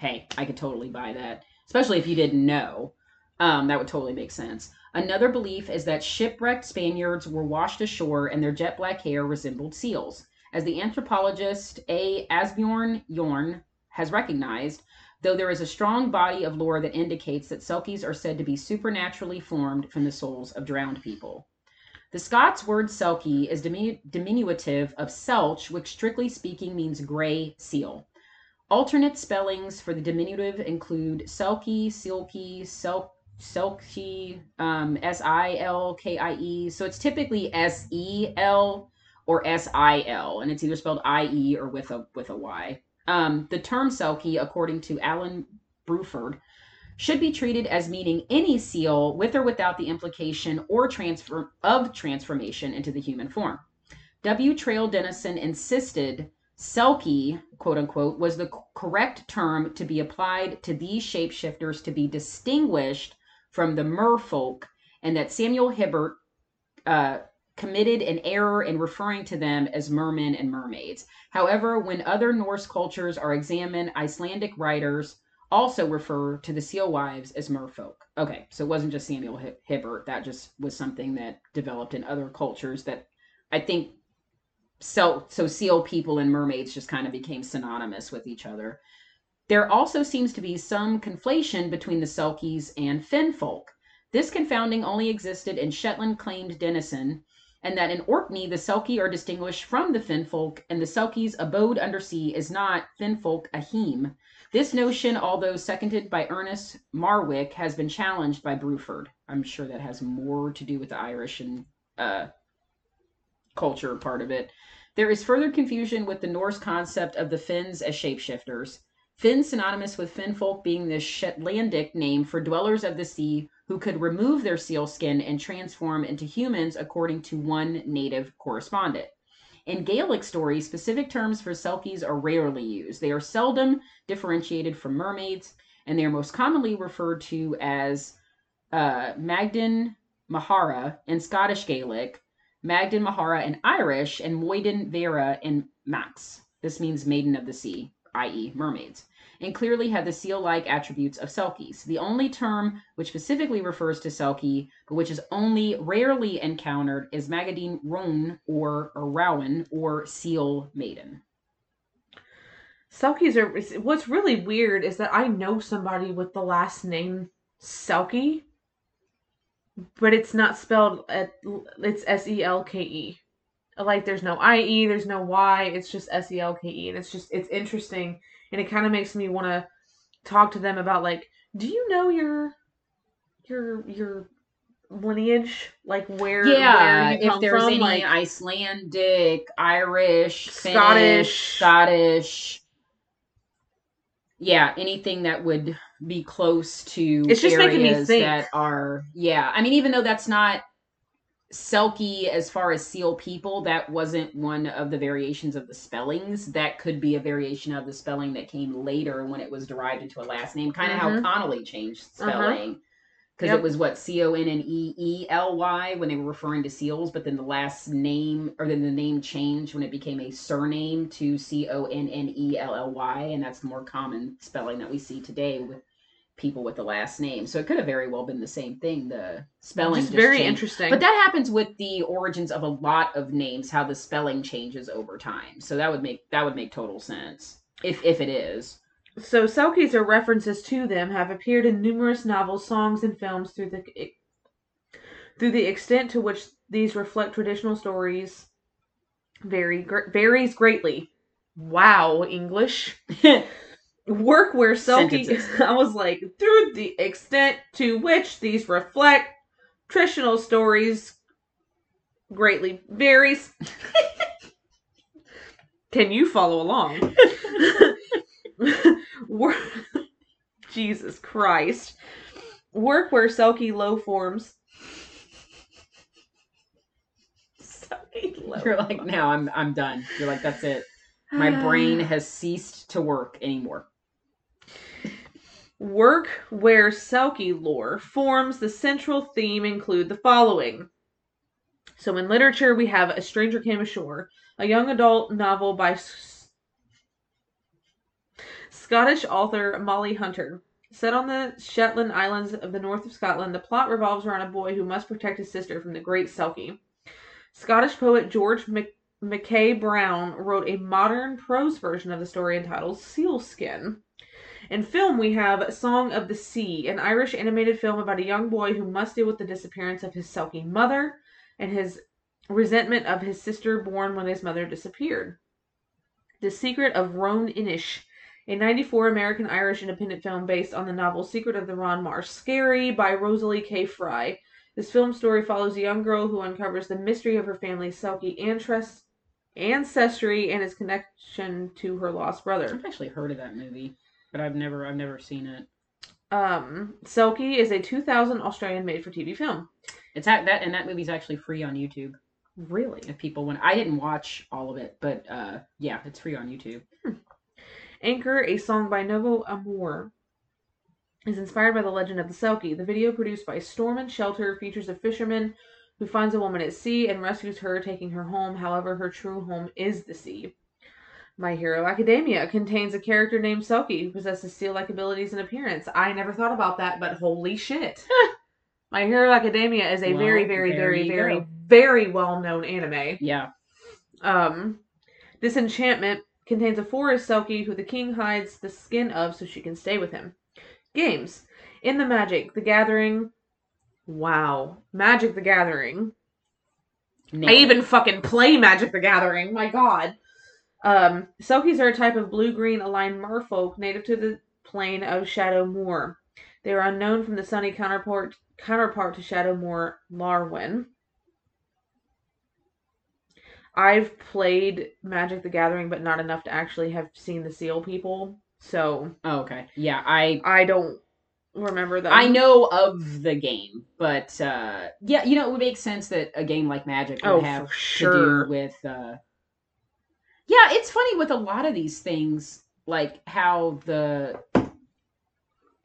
Hey, I could totally buy that, especially if you didn't know. Um, that would totally make sense. Another belief is that shipwrecked Spaniards were washed ashore and their jet black hair resembled seals. As the anthropologist A. Asbjørn Jøn has recognized, though there is a strong body of lore that indicates that Selkies are said to be supernaturally formed from the souls of drowned people. The Scots word Selkie is diminu- diminutive of Selch, which strictly speaking means gray seal. Alternate spellings for the diminutive include Selkie, Silky, Sel- Selkie, um, S I L K I E. So it's typically S E L or S I L, and it's either spelled I E or with a with a Y. Um, the term Selkie, according to Alan Bruford, should be treated as meaning any seal with or without the implication or transfer of transformation into the human form. W. Traill Dennison insisted Selkie, quote unquote, was the correct term to be applied to these shapeshifters to be distinguished from the merfolk, and that Samuel Hibbert uh, committed an error in referring to them as mermen and mermaids. However, when other Norse cultures are examined, Icelandic writers also refer to the seal wives as merfolk. Okay, so it wasn't just Samuel Hibbert. That just was something that developed in other cultures that I think so so seal people and mermaids just kind of became synonymous with each other. There also seems to be some conflation between the Selkies and Finn folk. This confounding only existed in Shetland claimed Dennison and that in Orkney the Selkie are distinguished from the Finfolk, and the Selkie's abode undersea is not Finfolkaheem. This notion, although seconded by Ernest Marwick, has been challenged by Bruford. I'm sure that has more to do with the Irish and uh, culture part of it. There is further confusion with the Norse concept of the Finns as shapeshifters. Finn synonymous with Finfolk being the Shetlandic name for dwellers of the sea who could remove their seal skin and transform into humans according to one native correspondent. In Gaelic stories, specific terms for Selkies are rarely used. They are seldom differentiated from mermaids, and they are most commonly referred to as uh, Magdan Mahara in Scottish Gaelic, Magdan Mahara in Irish, and Moiden Vera in Manx. This means maiden of the sea, i.e., mermaids and clearly have the seal-like attributes of selkies. The only term which specifically refers to selkie, but which is only rarely encountered, is Magadine Roan or, or Rowan or seal maiden. Selkies are. What's really weird is that I know somebody with the last name Selkie, but it's not spelled. At, it's S E L K E. Like there's no I E, there's no Y. It's just S E L K E, and it's just it's interesting and it kind of makes me want to talk to them about like, do you know your your your lineage, like where yeah, where if there's from? any like Icelandic, Irish, Scottish. Finnish, Scottish. Yeah, anything that would be close to It's just making me think. that are yeah. I mean, even though that's not Selkie as far as seal people, that wasn't one of the variations of the spellings. That could be a variation of the spelling that came later when it was derived into a last name. Kind of Mhm. how Connolly changed Uh-huh. spelling. Because Yep. it was what C O N N E E L Y when they were referring to seals, but then the last name or then the name changed when it became a surname to C O N N E L L Y, and that's the more common spelling that we see today with people with the last name. So it could have very well been the same thing. The spelling just just very changed. interesting. But that happens with the origins of a lot of names, how the spelling changes over time. So that would make that would make total sense if if it is. So Selkies or references to them have appeared in numerous novels, songs, and films through the through the extent to which these reflect traditional stories vary varies greatly. Wow, English. (laughs) Work where Selkie. (laughs) I was like, through the extent to which these reflect traditional stories greatly varies. (laughs) Can you follow along? (laughs) Work, Jesus Christ. Work where Selkie low forms. Selkie low You're like, now I'm I'm done. You're like, that's it. My (sighs) brain has ceased to work anymore. Work where Selkie lore forms the central theme include the following. So in literature, we have A Stranger Came Ashore, a young adult novel by S- Scottish author Mollie Hunter. Set on the Shetland Islands of the north of Scotland, the plot revolves around a boy who must protect his sister from the Great Selkie. Scottish poet George Mac- Mackay Brown wrote a modern prose version of the story entitled Sealskin. In film, we have Song of the Sea, an Irish animated film about a young boy who must deal with the disappearance of his Selkie mother and his resentment of his sister born when his mother disappeared. The Secret of Roan Inish, a 94 American Irish independent film based on the novel Secret of the Ron Mor Skerry by Rosalie K. Fry. This film story follows a young girl who uncovers the mystery of her family's Selkie antres- ancestry and its connection to her lost brother. I've actually heard of that movie, but I've never I've never seen it. Um, Selkie is a 2000 Australian made-for-TV film. It's at that and that movie's actually free on YouTube. Really? If people want I didn't watch all of it, but uh yeah, it's free on YouTube. Anchor, a song by Novo Amor, is inspired by the legend of the Selkie. The video, produced by Storm and Shelter, features a fisherman who finds a woman at sea and rescues her, taking her home. However, her true home is the sea. My Hero Academia contains a character named Selkie who possesses seal-like abilities and appearance. I never thought about that, but holy shit. (laughs) My Hero Academia is a Well, very, very, very, very, go. very well-known anime. Yeah. Um, Disenchantment contains a forest selkie who the king hides the skin of so she can stay with him. Games. In the Magic, The Gathering. Wow. Magic the Gathering. I even fucking play Magic the Gathering. My god. Um, Selkies are a type of blue-green aligned merfolk native to the plain of Shadowmoor. They are unknown from the sunny counterpart counterpart to Shadow Moor, Lorwyn. I've played Magic the Gathering, but not enough to actually have seen the seal people. So Oh, okay. Yeah, I I don't remember that. I know of the game, but uh yeah, you know, it would make sense that a game like Magic would Oh, have for to do with uh Yeah, it's funny with a lot of these things, like how the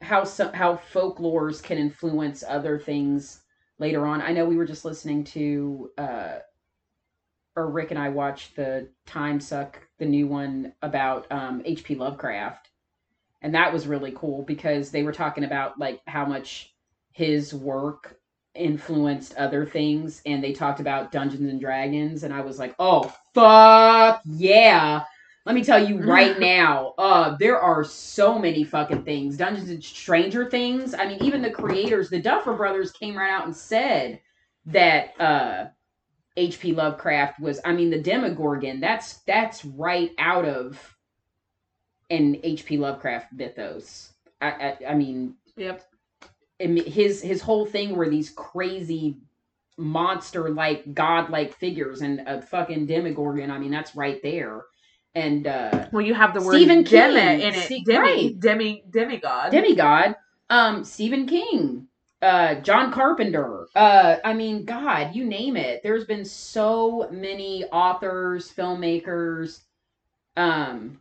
how some how folklores can influence other things later on. I know we were just listening to uh or Rick and I watched the Time Suck, the new one about um H.P. Lovecraft. And that was really cool because they were talking about like how much his work influenced other things and they talked about Dungeons and Dragons and I was like, "Oh, fuck yeah." Let me tell you (laughs) right now, uh there are so many fucking things. Dungeons and Stranger Things. I mean, even the creators, the Duffer brothers came right out and said that uh H.P. Lovecraft was I mean the Demogorgon, that's that's right out of an H.P. Lovecraft mythos. I, I I mean Yep. His his whole thing were these crazy monster like god like figures and a fucking demigorgon. i mean that's right there and uh Well, you have the word Stephen demi King. in it. Demi, right. demi, demigod. demigod um stephen king uh john carpenter uh i mean god you name it there's been so many authors filmmakers um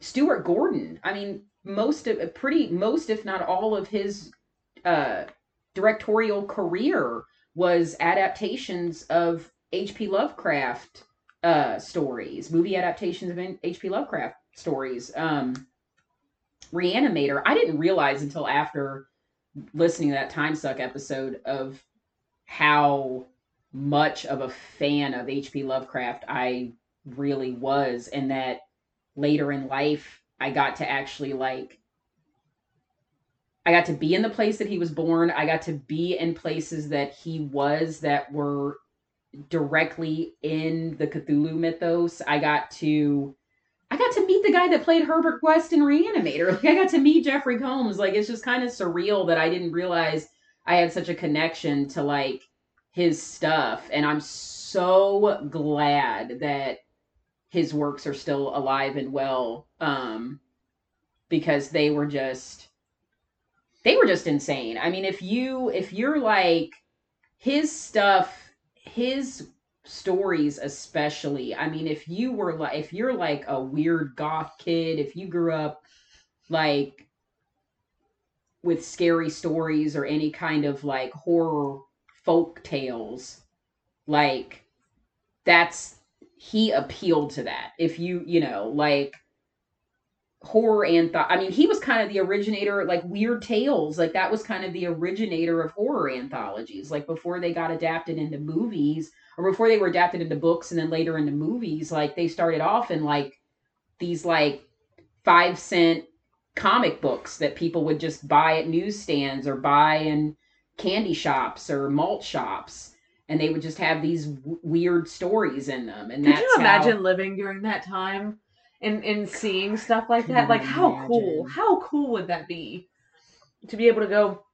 stuart gordon i mean most of pretty most if not all of his uh directorial career was adaptations of hp lovecraft uh stories movie adaptations of hp lovecraft stories um reanimator. I didn't realize until after listening to that time suck episode of how much of a fan of hp lovecraft i really was and that later in life i got to actually like i got to be in the place that he was born i got to be in places that he was that were directly in the cthulhu mythos i got to I got to meet the guy that played Herbert West in Reanimator. (laughs) Like I got to meet Jeffrey Combs. Like it's just kind of surreal that I didn't realize I had such a connection to like his stuff. And I'm so glad that his works are still alive and well. Um because they were just they were just insane. I mean, if you if you're like his stuff, his stories especially i mean if you were like if you're like a weird goth kid if you grew up like with scary stories or any kind of like horror folk tales like that's he appealed to that if you you know like horror and i mean he was kind of the originator like weird tales like that was kind of the originator of horror anthologies like before they got adapted into movies or before they were adapted into books and then later into movies like they started off in like these like five cent comic books that people would just buy at newsstands or buy in candy shops or malt shops and they would just have these w- weird stories in them and Could that's you imagine how, living during that time and and seeing stuff like that? Like how cool? How cool would that be? To be able to go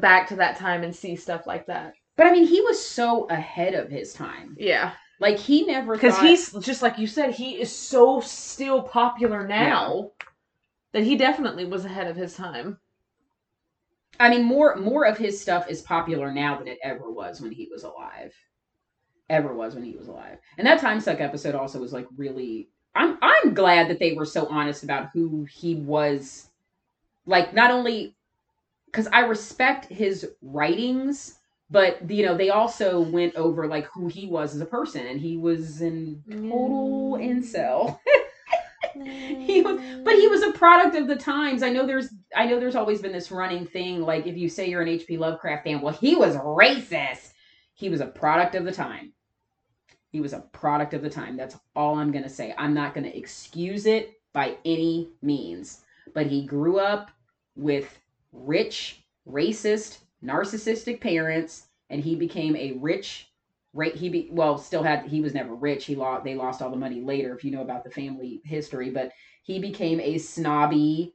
back to that time and see stuff like that. but i mean he was so ahead of his time Yeah. like he never Because thought- he's just like you said, he is so still popular now that he definitely was ahead of his time. I mean, more more of his stuff is popular now than it ever was when he was alive. Ever was when he was alive. And that time suck episode also was like really. I'm I'm glad that they were so honest about who he was. Like not only because I respect his writings, but you know they also went over like who he was as a person, and he was in total mm. incel. (laughs) he mm. was but he was a product of the times. I know there's i know there's always been this running thing like if you say you're an hp lovecraft fan well he was racist. He was a product of the time he was a product of the time that's all i'm going to say i'm not going to excuse it by any means but he grew up with rich racist narcissistic parents and he became a rich Right, he be well, still had he was never rich. He lost they lost all the money later, if you know about the family history. But he became a snobby,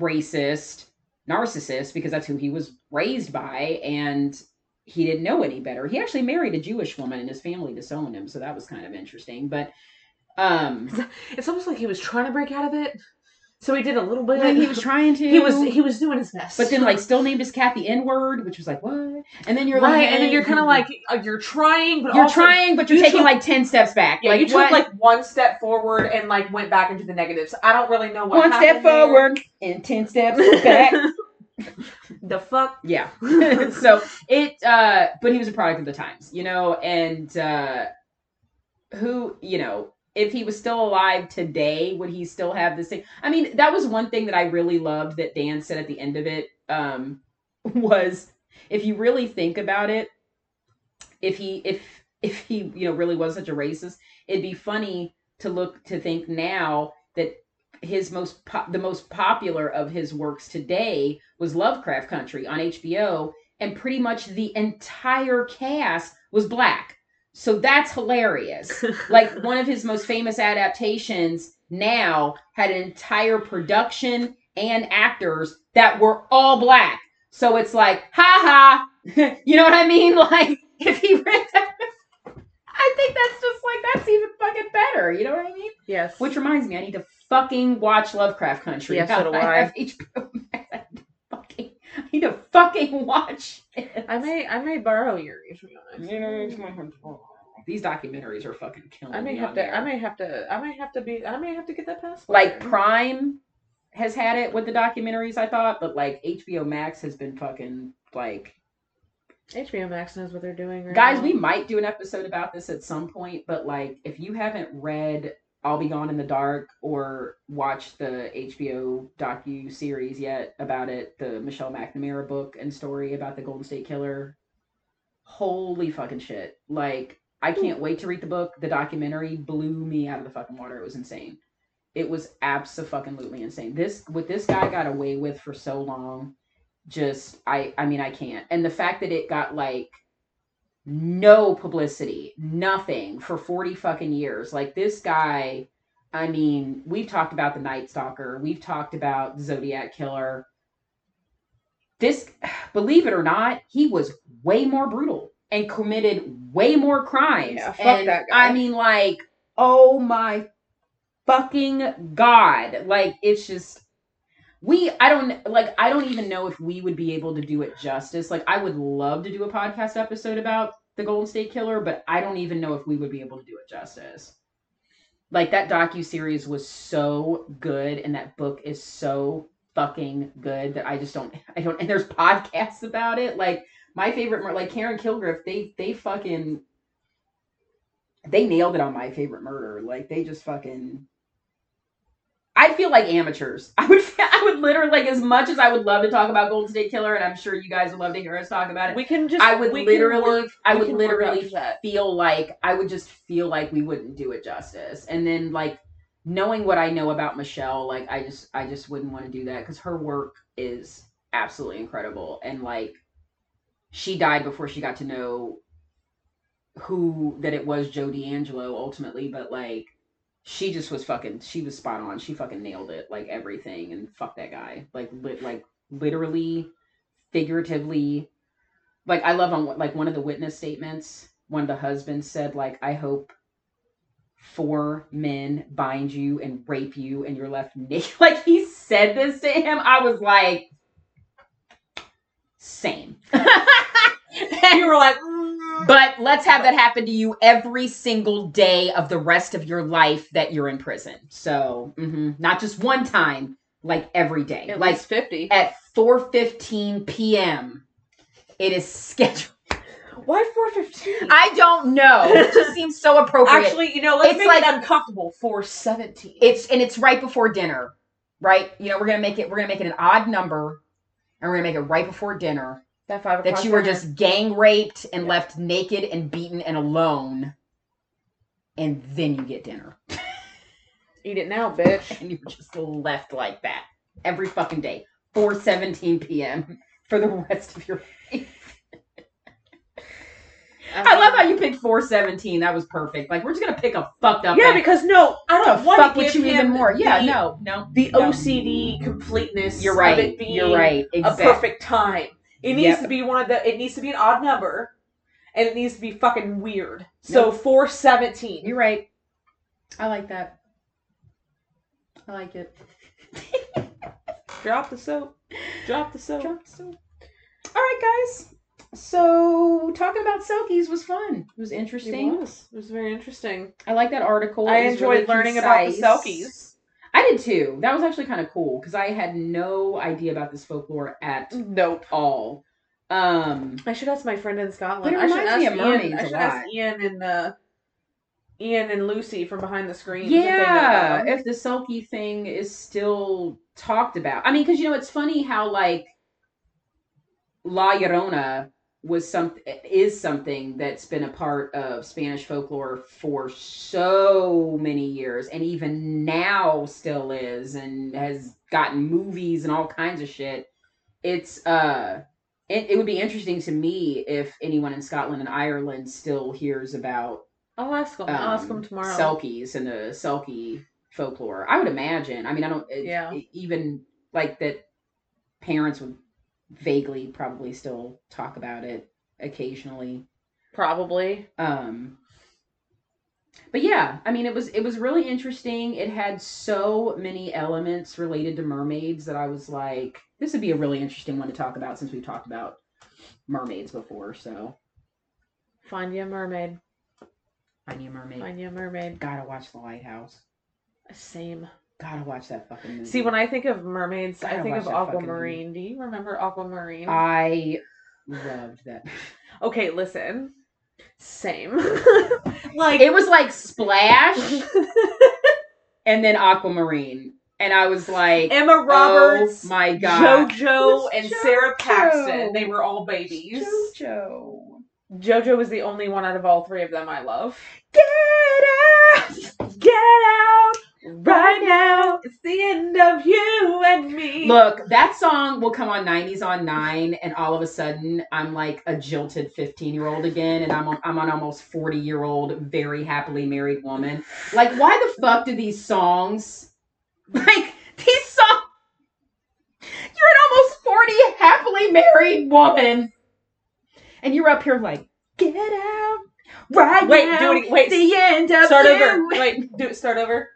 racist, narcissist because that's who he was raised by, and he didn't know any better. He actually married a Jewish woman, and his family disowned him, so that was kind of interesting. But um, It's almost like he was trying to break out of it. So he did a little bit. like he was trying to. He was he was doing his best. but then like still named his cat the N word, which was like what? And then you're right, like, and then you're kind of like uh, you're trying, but you're also, trying, but you're you taking took- like ten steps back. Yeah, like you took what? like one step forward and like went back into the negatives. I don't really know what one step happened there. forward and ten steps back. (laughs) the fuck. Yeah. (laughs) so it uh but he was a product of the times, you know, and uh who, you know, if he was still alive today, would he still have the same I mean, that was one thing that I really loved that Dan said at the end of it, um, (laughs) was if you really think about it, if he if if he, you know, really was such a racist, it'd be funny to look to think now that his most po- the most popular of his works today was Lovecraft Country on HBO, and pretty much the entire cast was black. So that's hilarious. (laughs) like one of his most famous adaptations now had an entire production and actors that were all black. So it's like, ha ha, (laughs) you know what I mean? (laughs) Like if he read that, I think that's just like that's even fucking better. You know what I mean? Yes. Which reminds me, I need to fucking watch Lovecraft Country. Yes, so do I. have HBO Max. I need to fucking, I need to fucking watch it. I may I may borrow yours. To be. These documentaries are fucking killing I may me have to. there. I may have to. I may have to be. I may have to get that passport. like Prime has had it with the documentaries, I thought, but like HBO Max has been fucking like HBO Max knows what they're doing. Right guys now. we might do an episode about this at some point but like if you haven't read i'll be gone in the dark or watch the hbo docu series yet about it the michelle mcnamara book and story about the golden state killer. Holy fucking shit. Like i can't wait to read the book. The documentary blew me out of the fucking water. It was insane. It was absolutely insane. This what this guy got away with for so long just i i mean i can't. And the fact that it got like no publicity, nothing for 40 fucking years. Like this guy, I mean, we've talked about the Night Stalker, we've talked about Zodiac Killer. This, believe it or not, he was way more brutal and committed way more crimes. Yeah, fuck and that guy. I mean, like, oh my fucking god. Like, it's just we i don't like i don't even know if we would be able to do it justice. Like i would love to do a podcast episode about the golden state killer but i don't even know if we would be able to do it justice. Like that docu series was so good and that book is so fucking good that i just don't i don't and there's podcasts about it. Like my favorite like karen kilgariff they they fucking they nailed it on my favorite murder. Like they just fucking I feel like amateurs. (laughs) I would, I would literally like as much as I would love to talk about Golden State Killer, and I'm sure you guys would love to hear us talk about it. we can just. I would literally, work- I would literally feel like I would just feel like we wouldn't do it justice. And then like knowing what I know about Michelle, like I just, I just wouldn't want to do that because her work is absolutely incredible, and like she died before she got to know who that it was Joe DeAngelo ultimately, but like she just was fucking she was spot on. She fucking nailed it, like everything, and fuck that guy. Like lit like literally, figuratively. Like I love on like one of the witness statements, one of the husbands said, like, I hope four men bind you and rape you and you're left (laughs) naked. Like he said this to him. I was like same. (laughs) You were like. But let's have that happen to you every single day of the rest of your life that you're in prison. So, mhm, not just one time, like every day. At like least fifty. at 4:15 p.m. It is scheduled. (laughs) Why four fifteen? I don't know. It just (laughs) seems so appropriate. Actually, you know, let's It's make like- it uncomfortable. Four seventeen. it's and it's right before dinner, right? You know, we're gonna make it. We're gonna make it an odd number, and we're gonna make it right before dinner. That five o'clock. that you were dinner. just gang raped and Yeah. left naked and beaten and alone and then you get dinner (laughs) eat it now, bitch. and you're just left like that every fucking day 4:17 p.m. for the rest of your life I love how you picked 417. That was perfect. Like we're just gonna pick a fucked up. Yeah, act- because no, I don't want fuck to with you even more. Yeah, the, no, no. the no. OCD completeness. You're Of right. it being You're right. Exactly. a perfect time. It needs Yep. to be one of the. It needs to be an odd number, and it needs to be fucking weird. So four seventeen. You're right. I like that. I like it. (laughs) Drop the soap. Drop the soap. Drop the soap. All right, guys. So talking about selkies was fun. It was It interesting. was. It was very interesting. I like that article. I It enjoyed really learning about the concise. Selkies. I did too. That was actually kind of cool because I had no idea about this folklore at Nope. all. Um, I should ask my friend in Scotland. I should ask me of Ian. I should ask. Ian and uh, Ian and Lucy from behind the screen. if they know yeah, 'em. if the Selkie thing is still talked about. I mean, because you know, it's funny how like La Llorona was some is something that's been a part of Spanish folklore for so many years, and even now still is, and has gotten movies and all kinds of shit. It's uh. It, it would be interesting to me if anyone in Scotland and Ireland still hears about I'll ask him. I'll ask him um, tomorrow. Selkies and the Selkie folklore. I would imagine. I mean, I don't. It, Yeah. it- even like that, parents would vaguely probably still talk about it occasionally. Probably. Um, but yeah, I mean, it was it was really interesting. It had so many elements related to mermaids that I was like, this would be a really interesting one to talk about since we've talked about mermaids before. So, Find you a mermaid. Find need a mermaid. Find you a mermaid. Gotta watch The Lighthouse. Same. Gotta watch that fucking movie. See, when I think of mermaids, I Gotta think of Aquamarine. Do you remember Aquamarine? I loved that. (laughs) okay, listen. Same. (laughs) like It was like Splash (laughs) and then Aquamarine. And I was like, Emma oh Roberts, oh my god. JoJo, and was Sara Paxton. They were all babies. JoJo. JoJo was the only one out of all three of them I love. Get out! Get out right now. It's the end of you and me. Look, that song will come on 90s on 9, and all of a sudden, I'm like a jilted 15 year old again, and I'm, I'm an almost 40 year old, very happily married woman. Like, why the fuck do these songs, like, these songs, you're an almost 40 happily married woman, and you're up here like, get out right Wait, now. do it. Wait, the end of start you. over. Wait, do it. Start over.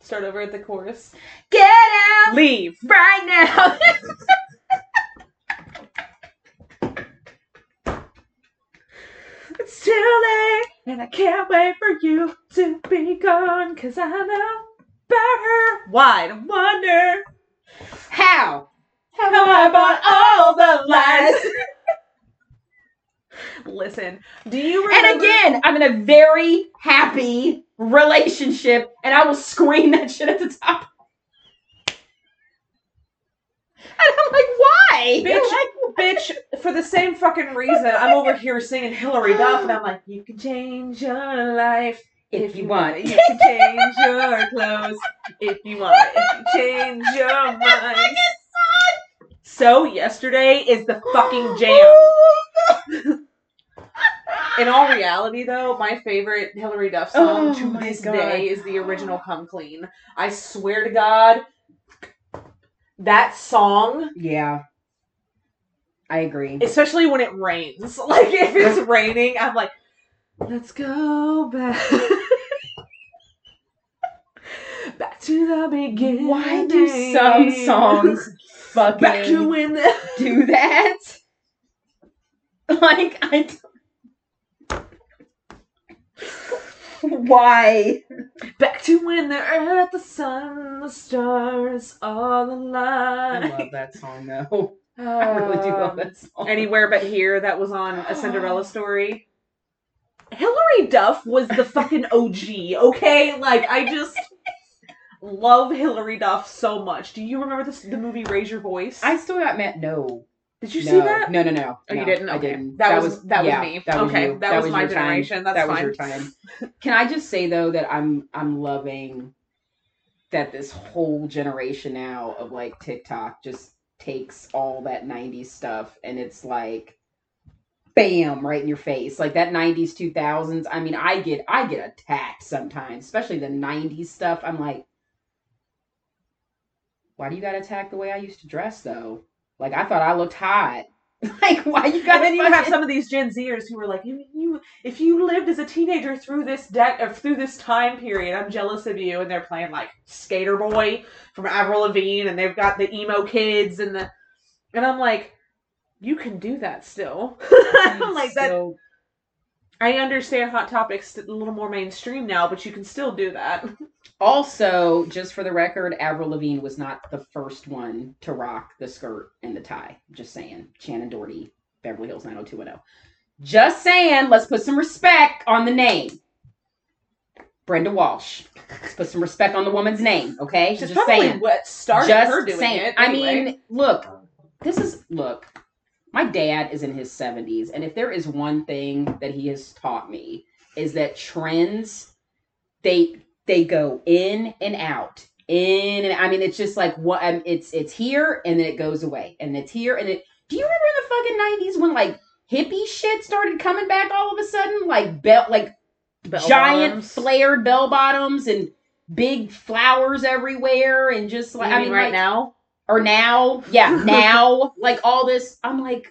Start over at the chorus. Get out Leave. right now. It's too late, and I can't wait for you to be gone, cause I know better. Why? I wonder How? have I bought all the lies. (laughs) Listen, do you remember? And again, I'm in a very happy relationship, and I will scream that shit at the top. (laughs) And I'm like, why? Bitch, bitch, for the same fucking reason, I'm over here singing Hilary Duff, and I'm like, you can change your life if you want. You can change your clothes if you want. If you change (laughs) your mind. So yesterday is the fucking jam. Oh, In all reality, though, my favorite Hilary Duff song Oh to this God. day is the original "Come Clean." I swear to God, that song, Yeah. I agree. especially when it rains, (laughs) like if it's raining, I'm like, "Let's go back, (laughs) back to the beginning." Why do some songs fucking back to when the do that? (laughs) Like, I. (laughs) Why? back to when the earth, the sun, the stars all alive. I love that song though. (laughs) I really do love Um, that song. Anywhere but here, that was on a Cinderella story. Hilary Duff was the fucking OG, okay? Like, I just love Hilary Duff so much. Do you remember this, the movie Raise Your Voice? I still got mad. No. Did you no, see that? No, no, no. Oh, you didn't? I didn't. That was- that was me. That was Okay, you. that was my your time. generation. That's that was your time. Can I just say though that I'm I'm loving that this whole generation now of like TikTok just takes all that 90s stuff and it's like bam right in your face like that 90s 2000s i mean i get i get attacked sometimes especially the 90s stuff i'm like why do you got attacked the way i used to dress though like i thought i looked hot (laughs) like why you got And then you have some of these Gen Zers who are like, you, you, if you lived as a teenager through this deck, or uh, through this time period, I'm jealous of you. And they're playing like Skater Boy from Avril Lavigne, and they've got the emo kids and the, and I'm like, you can do that still. (laughs) I'm like that. I understand Hot Topics a little more mainstream now, but you can still do that. also just for the record avril lavigne was not the first one to rock the skirt and the tie. Just saying. Shannen doherty beverly hills 90210 just saying. Let's put some respect on the name. Brenda walsh. Let's put some respect on the woman's name okay? Is just probably saying. what started just her doing saying. it. i mean look this is look my dad is in his 70s and if there is one thing that he has taught me is that trends they they go in and out in and i mean it's just like what um, it's it's here and then it goes away and it's here and it do you remember in the fucking 90s when like hippie shit started coming back all of a sudden like belt like Bell giant bottoms. flared bell bottoms and big flowers everywhere and just like i mean mean right like, now. Or now, yeah, (laughs) now, like all this. I'm like,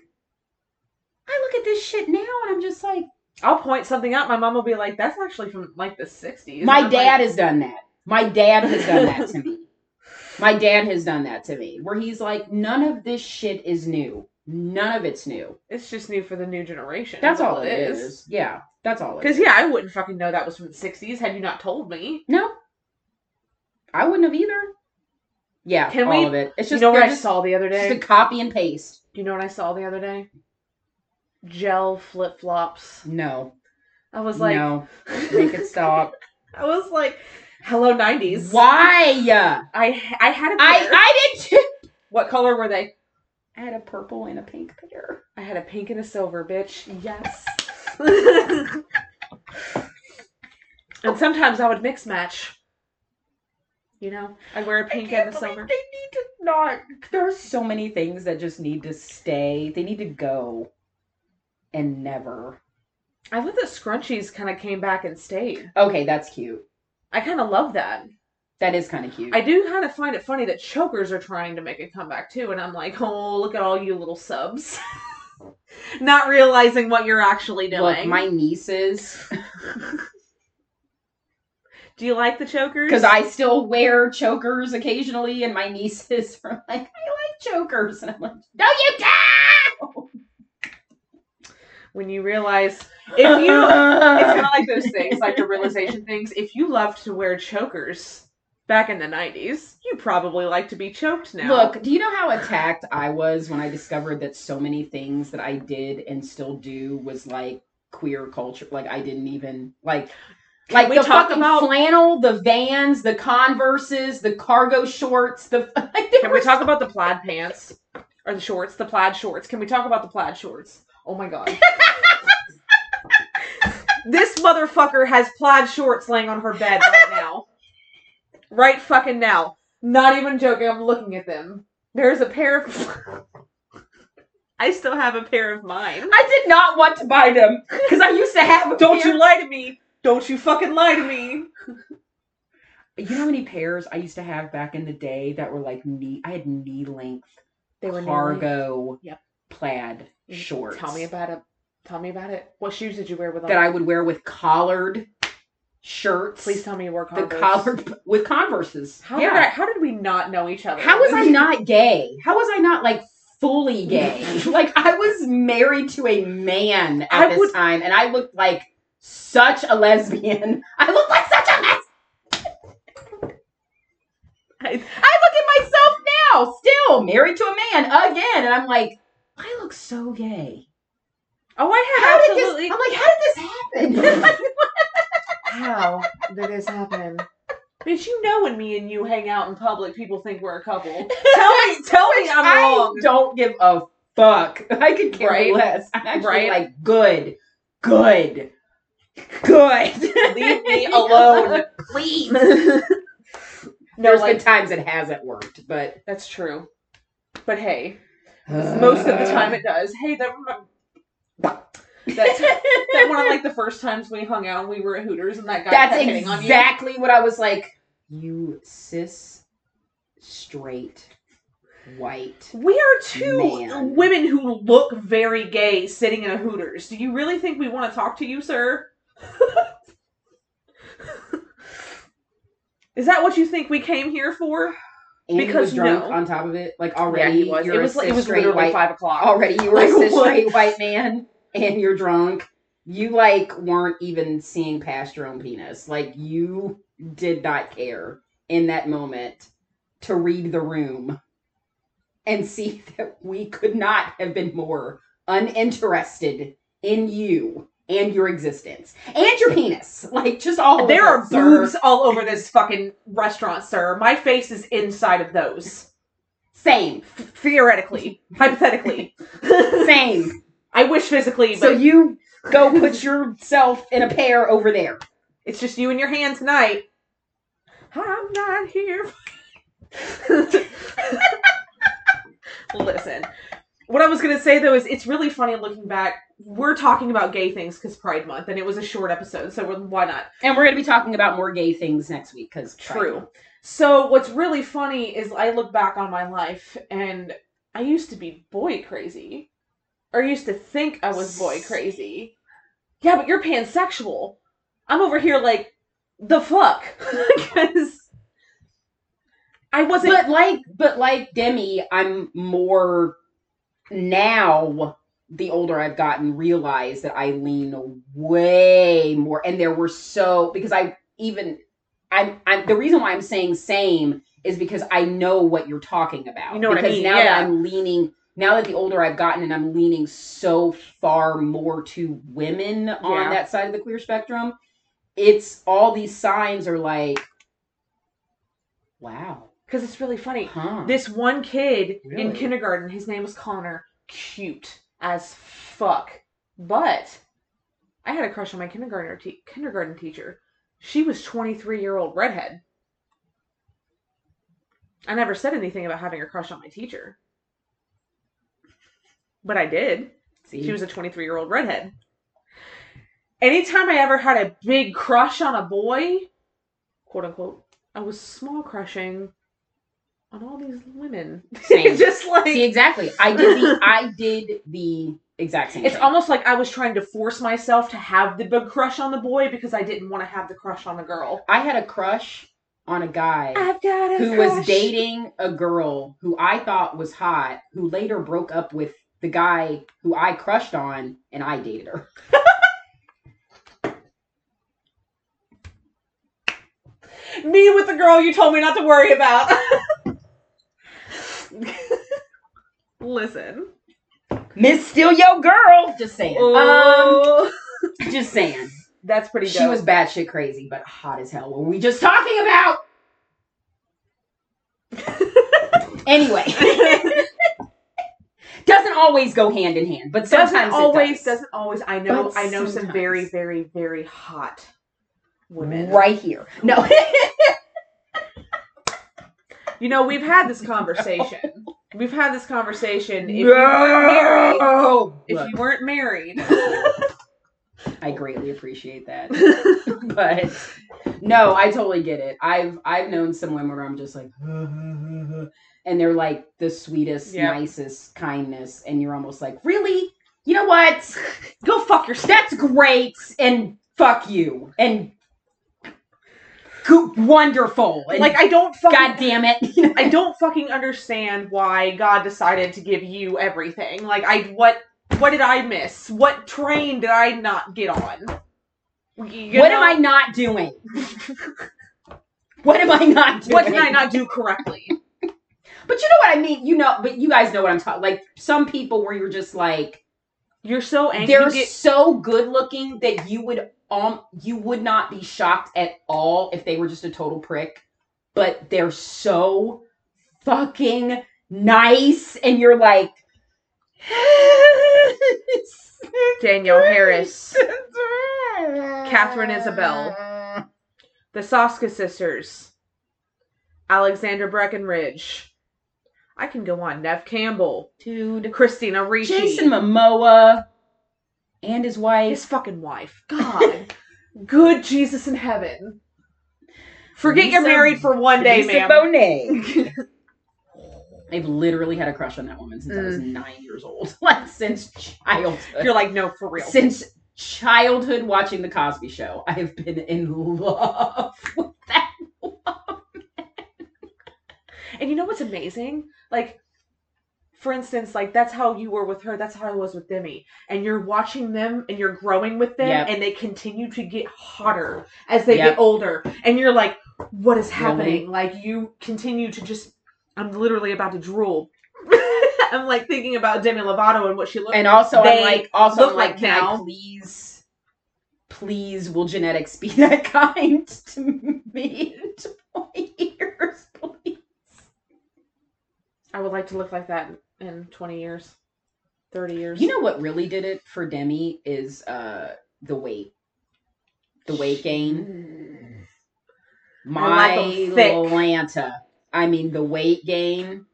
I look at this shit now and I'm just like, I'll point something out. My mom will be like, "That's actually from like the '60s." my dad like, has done that. My dad has done that to me. (laughs) My dad has done that to me, where he's like, none of this shit is new. None of it's new. It's just new for the new generation. That's all it is. Yeah, that's all it Because is. yeah, I wouldn't fucking know that was from the '60s had you not told me. No, I wouldn't have either. Yeah, Can all we- of it. It's you just know what they're I just, saw the other day? just a copy and paste. Do you know what I saw the other day? Gel flip flops. No, I was like, no, make it stop. (laughs) I was like, hello '90s. Why? I I had a pair. I I did too. what color were they? I had a purple and a pink pair. I had a pink and a silver, bitch. Yes. (laughs) and sometimes I would mix match. You know, I'd wear a pink and a silver. They need to not. There are so many things that just need to stay. They need to go, and never. I love that scrunchies kind of came back and stayed. Okay, that's cute. I kind of love that. That is kind of cute. I do kind of find it funny that chokers are trying to make a comeback too, and I'm like, oh, look at all you little subs. (laughs) Not realizing what you're actually doing. Look, my nieces, (laughs) Do you like the chokers? because I still wear chokers occasionally, and my nieces (laughs) are like, "I like chokers," and I'm like, "No, you don't." when you realize if you it's kind of like those things, like the realization things. If you loved to wear chokers back in the '90s, you probably like to be choked now. Look, do you know how attacked I was when I discovered that so many things that I did and still do was like queer culture? Like I didn't even like like we the talk fucking about- flannel, the Vans, the Converses, the cargo shorts. The (laughs) like, Can we talk about the plaid pants or the shorts, the plaid shorts? Can we talk about the plaid shorts? Oh my god. (laughs) this motherfucker has plaid shorts laying on her bed right (laughs) now. Right fucking now. Not even joking, I'm looking at them. There's a pair of I still have a pair of mine. I did not want to buy them because I used to have. Don't pair- you lie to me. Don't you fucking lie to me. You know how many pairs I used to have back in the day that were like knee? I had knee length They were cargo Yep. plaid mm, shorts. Tell me about it. Tell me about it. What shoes did you wear with them? that I would wear with collared shirts. Please tell me you wore the Converse. collared with Converses. How yeah. did I, how did we not know each other? How was I (laughs) not gay? How was I not like fully gay? (laughs) like I was married to a man at I this would- time, and I looked like such a lesbian. (laughs) I look like such a lesbian. (laughs) I, I look at myself now, still married to a man again, and I'm like, I look so gay. oh, I How had did absolutely. this? I'm like, how did this happen? (laughs) How did this happen? Bitch, you know when me and you hang out in public, people think we're a couple. Tell me, tell me I'm I wrong. don't give a fuck. I could care Right. less. I'm actually Right. like, good, good, good. Leave me alone. please. (laughs) no, There's like, been times it hasn't worked, but that's true. But hey, uh, most of the time it does. Hey, that That's that one of like the first times we hung out and we were at Hooters and that guy That's kept hitting on you. exactly what I was like. You cis, straight, white. We are two Man. women who look very gay sitting in a Hooters. Do you really think we want to talk to you, sir? Is that what you think we came here for? And Because drunk no. on top of it. Like already, yeah, he was. you're It a was. It was literally white. five o'clock. Already, you were Like, a cis, straight white man, and you're drunk. You like weren't even seeing past your own penis. Like you did not care in that moment to read the room and see (laughs) that we could not have been more uninterested in you and your existence and your penis. Like just all There are it, sir. boobs all over this fucking restaurant, sir. My face is inside of those. Same, Theoretically, hypothetically. (laughs) same. I wish physically, but So you go put yourself in a pair over there. it's just you and your hand tonight. I'm not here. (laughs) Listen, what I was gonna say though is it's really funny looking back. We're talking about gay things because Pride Month, and it was a short episode, so we're- why not? And we're going to be talking about more gay things next week because True. So what's really funny is I look back on my life and I used to be boy crazy. Or used to think I was boy crazy. Yeah, but you're pansexual. I'm over here like the fuck. (laughs) Because I wasn't But like, but like Demi, I'm more now. The older I've gotten, realize that I lean way more, and there were so because I even I'm I'm the reason why I'm saying same is because I know what you're talking about. You know what I because mean, now yeah. that I'm leaning now that the older I've gotten and I'm leaning so far more to women on Yeah. that side of the queer spectrum, it's all these signs are like, wow, because it's really funny. huh? This one kid in kindergarten, his name was Connor, cute as fuck. But I had a crush on my kindergarten te- kindergarten teacher. She was 23 year old redhead. I never said anything about having a crush on my teacher. But I did. See, She was a 23 year old redhead. Anytime I ever had a big crush on a boy, quote unquote, I was small crushing on all these women. (laughs) Same. Just like see exactly. I did the (laughs) I did the exact same. it's thing. almost like I was trying to force myself to have the big crush on the boy because I didn't want to have the crush on the girl. I had a crush on a guy I've got a who was dating a girl who I thought was hot, who later broke up with the guy who I crushed on, and I dated her. (laughs) me with the girl you told me not to worry about. (laughs) Listen. Miss Still Yo Girl. Just saying. Um, Oh, just saying. that's pretty. She dope. was batshit crazy, but hot as hell. What were we just talking about? (laughs) Anyway. (laughs) doesn't always go hand in hand, but sometimes doesn't it always does. doesn't always. I know But I know some very very very hot women. right here. No. You know we've had this conversation. (laughs) We've had this conversation. If you weren't married, if you weren't married, (laughs) (laughs) I greatly appreciate that. but no, I totally get it. I've I've known some women where I'm just like and they're like the sweetest, Yeah. nicest kindness, and you're almost like, really? You know what? go fuck yourself. That's great, and fuck you, and wonderful, and Like I don't fucking. God damn it. (laughs) I don't fucking understand why God decided to give you everything. Like I what what did I miss? What train did I not get on? You what know? am I not doing? what am I not doing? (laughs) What did I not do correctly? But you know what I mean. You know, but you guys know what I'm talking. Like some people where you're just like You're so angry. they're get, so good looking that you would um you would not be shocked at all if they were just a total prick. But they're so fucking nice, and you're like. (laughs) Danielle Harris, (laughs) Katharine Isabelle. the Soska sisters, Alexandra Breckenridge. I can go on. Neve Campbell, Dude. Christina Ricci, Jason Momoa. And his wife. His fucking wife. God. (laughs) Good Jesus in heaven. Forget you're married for one day, Lisa ma'am. Bonet. (laughs) I've literally had a crush on that woman since I was Mm. nine years old. (laughs) like since childhood. You're like, no, for real. Since childhood watching the Cosby Show, I have been in love with that. woman. And you know what's amazing? Like, for instance, like that's how you were with her. That's how I was with Demi. And you're watching them, and you're growing with them, Yep. and they continue to get hotter as they Yep. get older. And you're like, what is Really? happening? Like you continue to just. I'm literally about to drool. (laughs) I'm like thinking about Demi Lovato and what she looked. And also, I'm like, also, look I'm like, like can I now. please, please, will genetics be (laughs) that kind to me in 20 years, please? I would like to look like that in 20 years, 30 years. You know what really did it for Demi is uh the weight, the weight gain. My I like 'em thick. Atlanta. I mean, the weight gain.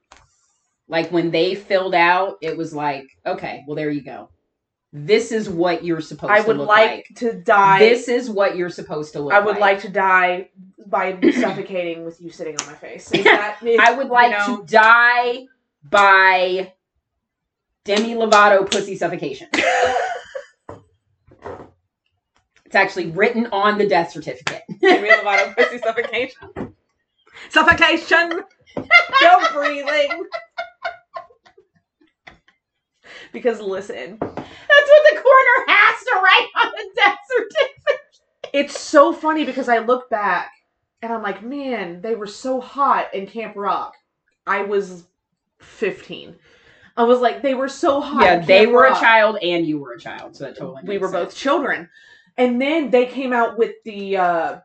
Like when they filled out, it was like, okay, well, there you go. This is what you're supposed I to would look like to die. This is what you're supposed to look I would like. like to die by suffocating with you sitting on my face. Is (laughs) that, is- I would like you know, to die by Demi Lovato pussy suffocation. (laughs) it's actually written on the death certificate. Demi Lovato pussy suffocation. Suffocation. No breathing. Because listen, That's what the coroner has to write on the death certificate. it's so funny because I look back and I'm like, man, they were so hot in Camp Rock. I was 15. I was like, they were so hot. Yeah, they were a child and you were a child, so that totally. we were sense. both children and then they came out with the uh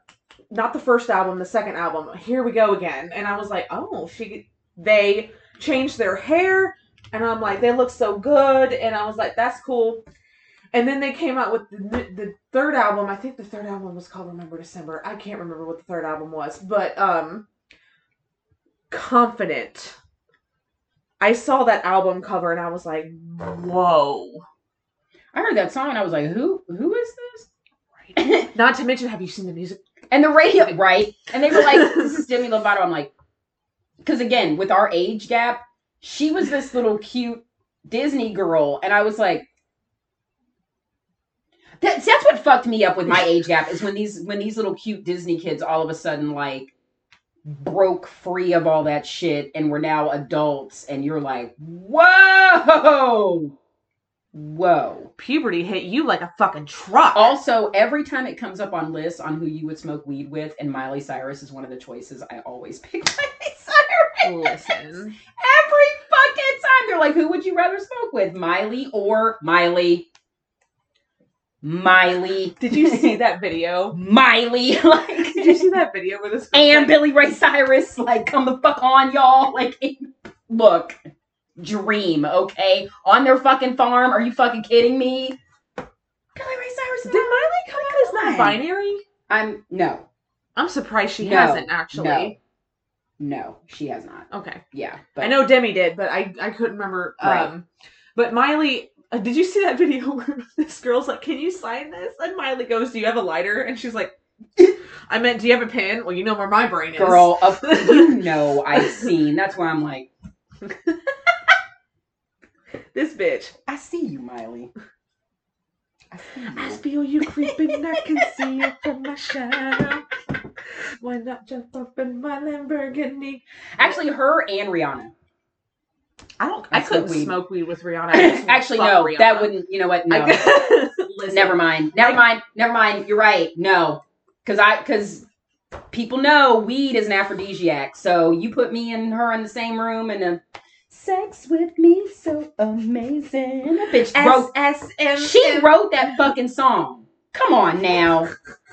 not the first album the second album here we go again and i was like oh she they changed their hair and i'm like they look so good and i was like that's cool and then they came out with the, the third album i think the third album was called remember december i can't remember what the third album was but um confident i saw that album cover and i was like whoa I heard that song and I was like, "Who? Who is this?" (laughs) not to mention have you seen the music And the radio, right? And they were like, (laughs) "This is Demi Lovato." I'm like, because again, with our age gap, she was this little cute Disney girl, and I was like, that's that's what fucked me up with my (laughs) age gap is when these when these little cute Disney kids all of a sudden like broke free of all that shit and we're now adults, and you're like, whoa, whoa. puberty hit you like a fucking truck. Also, every time it comes up on lists on who you would smoke weed with, and Miley Cyrus is one of the choices, I always (laughs) pick Miley Cyrus. Listen. Every fucking time. They're like, who would you rather smoke with? Miley or Miley? Miley. Did you see that video? Miley. (laughs) like Did you see that video where this and Billy Ray Cyrus, like, come the fuck on, y'all. Like, (laughs) look, dream, okay? On their fucking farm. Are you fucking kidding me? Billy Ray Cyrus. Did Miley come out as Come on. non-binary? I'm no, I'm surprised she No, hasn't actually. no, no. She has not. Okay. Yeah, but I know Demi did, but I I couldn't remember. Right. Um, but Miley, uh, did you see that (laughs) video where this girl's like, "Can you sign this?" And Miley goes, "Do you have a lighter?" And she's like, "I meant, do you have a pen?" Well, you know where my brain is. girl, of, (laughs) you know I've seen. That's why I'm like, this bitch. I see you, Miley. I see you. I you. feel you creeping, I can see you from my shadow. Why not jump up in my Lamborghini? Actually, her and Rihanna. I don't. I I couldn't smoke weed. smoke weed with Rihanna. (laughs) Actually, no, Rihanna. that wouldn't. You know what? No, (laughs) never mind. Never mind. Never mind. You're right. No, because I because people know weed is an aphrodisiac. So you put me and her in the same room and uh, sex with me so amazing. That bitch wrote SSM. She wrote that fucking song. Come on now.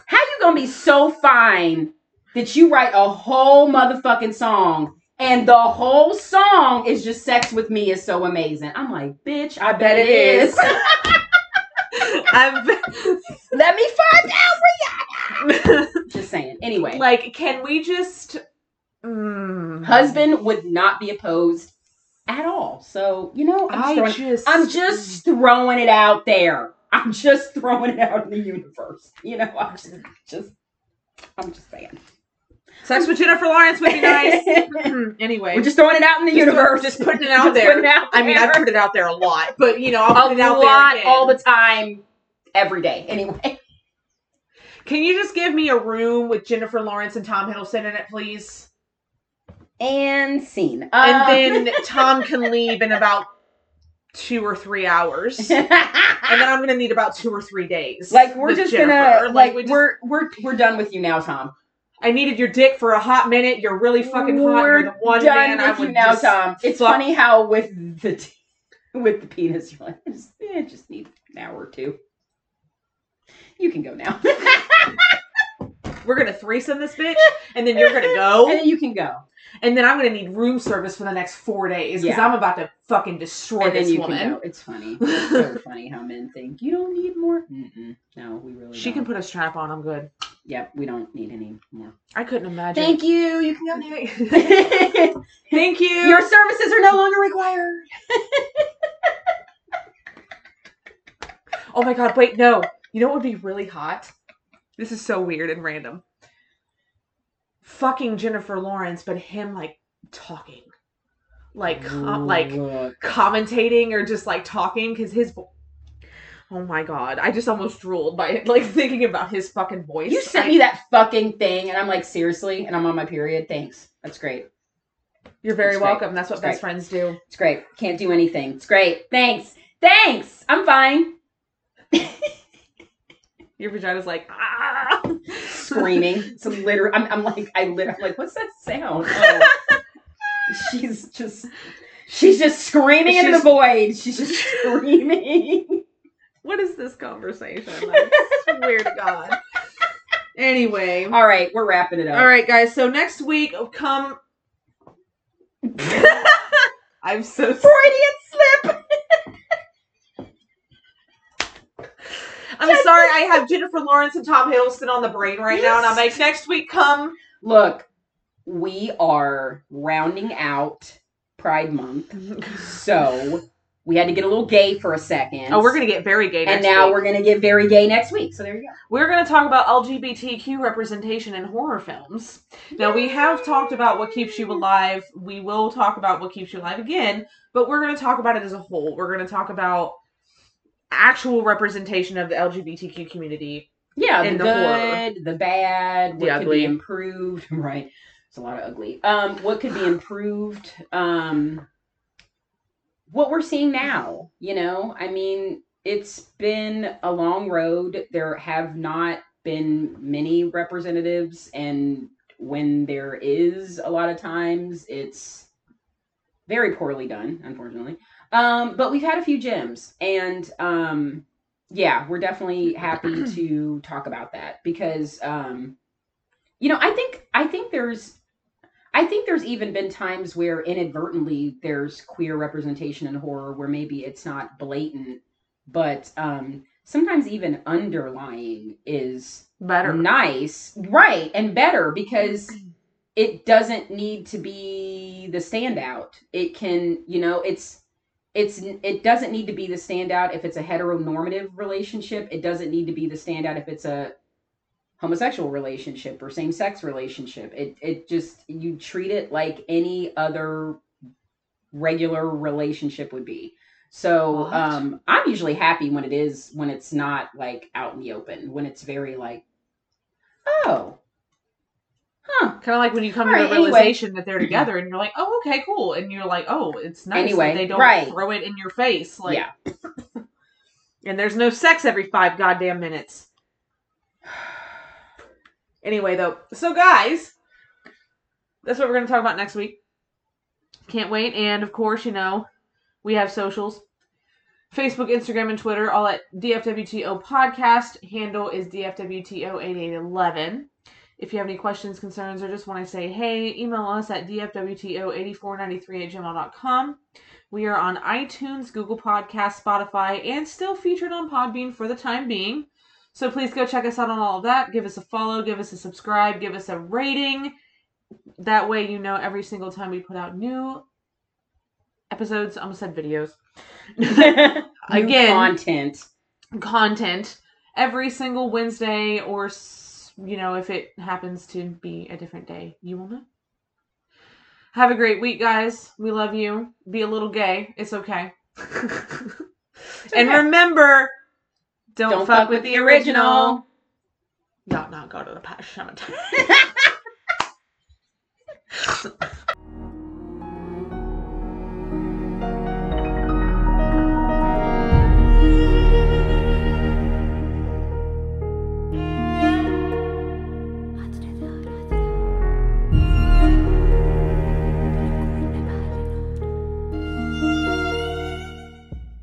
How you gonna be so fine that you write a whole motherfucking song and the whole song is just sex with me is so amazing? I'm like, bitch, I bet it is. I've (laughs) (laughs) Let me find out. (laughs) Just saying. Anyway, like, can we just? Mm, husband would not be opposed at all. So, you know, I'm throwing, just. I'm just throwing it out there. I'm just (laughs) throwing it out in the universe. You know, I'm just, just I'm just saying. Sex with Jennifer Lawrence would be nice. (laughs) anyway, We're just throwing it out in the Just universe. just putting it out there. putting it out I mean, I there. put it out there a lot, but you know, I'll a put it out lot there again. all the time, every day. Anyway, Can you just give me a room with Jennifer Lawrence and Tom Hiddleston in it, please? and scene. Um, And then (laughs) Tom can leave in about two or three hours, (laughs) and then I'm gonna need about two or three days. like we're just Jennifer. gonna like, we just- we're we're we're done with you now, Tom. I needed your dick for a hot minute. You're really fucking hot. We're You're the one done man I with would you now, Tom. It's fuck- funny how with the t- with the penis, you're like, I just, eh, just need an hour or two. You can go now, (laughs) We're gonna threesome this bitch, and then you're gonna go, and then you can go, and then I'm gonna need room service for the next four days because Yeah. I'm about to fucking destroy and this you woman. can. It's funny. It's so (laughs) funny how men think you don't need more. Mm-mm. No, we really. She can don't. put a strap on. I'm good. Yep, we don't need any more. I couldn't imagine. Thank you. You can go now. (laughs) (laughs) Thank you. Your services are no longer required. Oh my god, wait, no. You know what would be really hot? This is so weird and random. Fucking Jennifer Lawrence, but him like talking. Like com- like commentating or just like talking cuz his vo- Oh my god, I just almost drooled by it like (laughs) thinking about his fucking voice. You sent I- me that fucking thing, and I'm like, seriously? And I'm on my period. Thanks. That's great. You're very It's great. welcome. That's what It's best great. friends do. It's great. Can't do anything. It's great. Thanks. Thanks. I'm fine. (laughs) Your vagina's like ah Screaming. It's literally. I'm, I'm like, I lit. I'm like, what's that sound? (laughs) Oh. she's just. She's just screaming into the void. She's just (laughs) screaming. What is this conversation? (laughs) I swear to God. Anyway. All right, we're wrapping it up. All right, guys. So next week, come. I'm so. Freudian slip. I'm sorry. I have Jennifer Lawrence and Tom Hiddleston on the brain right now, and I'm like, next week, come. Look, we are rounding out Pride Month, so we had to get a little gay for a second. Oh, we're gonna get very gay. and now week. we're gonna get very gay next week. So there you go. we're gonna talk about LGBTQ representation in horror films. Now we have talked about what keeps you alive. We will talk about what keeps you alive again, but we're gonna talk about it as a whole. We're gonna talk about actual representation of the LGBTQ community. Yeah, the, the horror. good, the bad, what The could ugly. be improved. (laughs) Right. It's a lot of ugly. Um, what could be improved? Um, what we're seeing now, you know, I mean, it's been a long road. There have not been many representatives, and when there is, a lot of times it's very poorly done, unfortunately. Um, but we've had a few gems, and um, yeah, we're definitely happy (clears throat) to talk about that because um, you know, I think I think there's I think there's even been times where inadvertently there's queer representation in horror where maybe it's not blatant, but um, sometimes even underlying is Better. nice, right, and better because (clears throat) it doesn't need to be the standout. It can, you know, it's it's it doesn't need to be the standout if it's a heteronormative relationship. It doesn't need to be the standout if it's a homosexual relationship or same sex relationship. It it just you treat it like any other regular relationship would be. So um I'm usually happy when it is when it's not like out in the open, when it's very like oh. Huh. Kind of like when you come to Alright, the anyway. realization that they're together, and you're like, "Oh, okay, cool," and you're like, "Oh, it's nice Anyway, that they don't right. throw it in your face." Like, yeah. (laughs) and there's no sex every five goddamn minutes. (sighs) Anyway, though, so guys, that's what we're going to talk about next week. Can't wait. And of course, you know, we have socials Facebook, Instagram, and Twitter, all at DFWTO Podcast. Handle is DFWTO8811. If you have any questions, concerns, or just want to say hey, email us at DFWTO8493 at gmail.com. We are on iTunes, Google Podcasts, Spotify, and still featured on Podbean for the time being. So please go check us out on all of that. Give us a follow, give us a subscribe, give us a rating. That way you know every single time we put out new episodes. I almost said videos. (laughs) Again. content. content every single Wednesday, or you know, if it happens to be a different day, you will know. Have a great week, guys. We love you. Be a little gay. It's okay. (laughs) And okay. remember, don't, fuck, with the original. Y'all not go to the Cemetery. (laughs)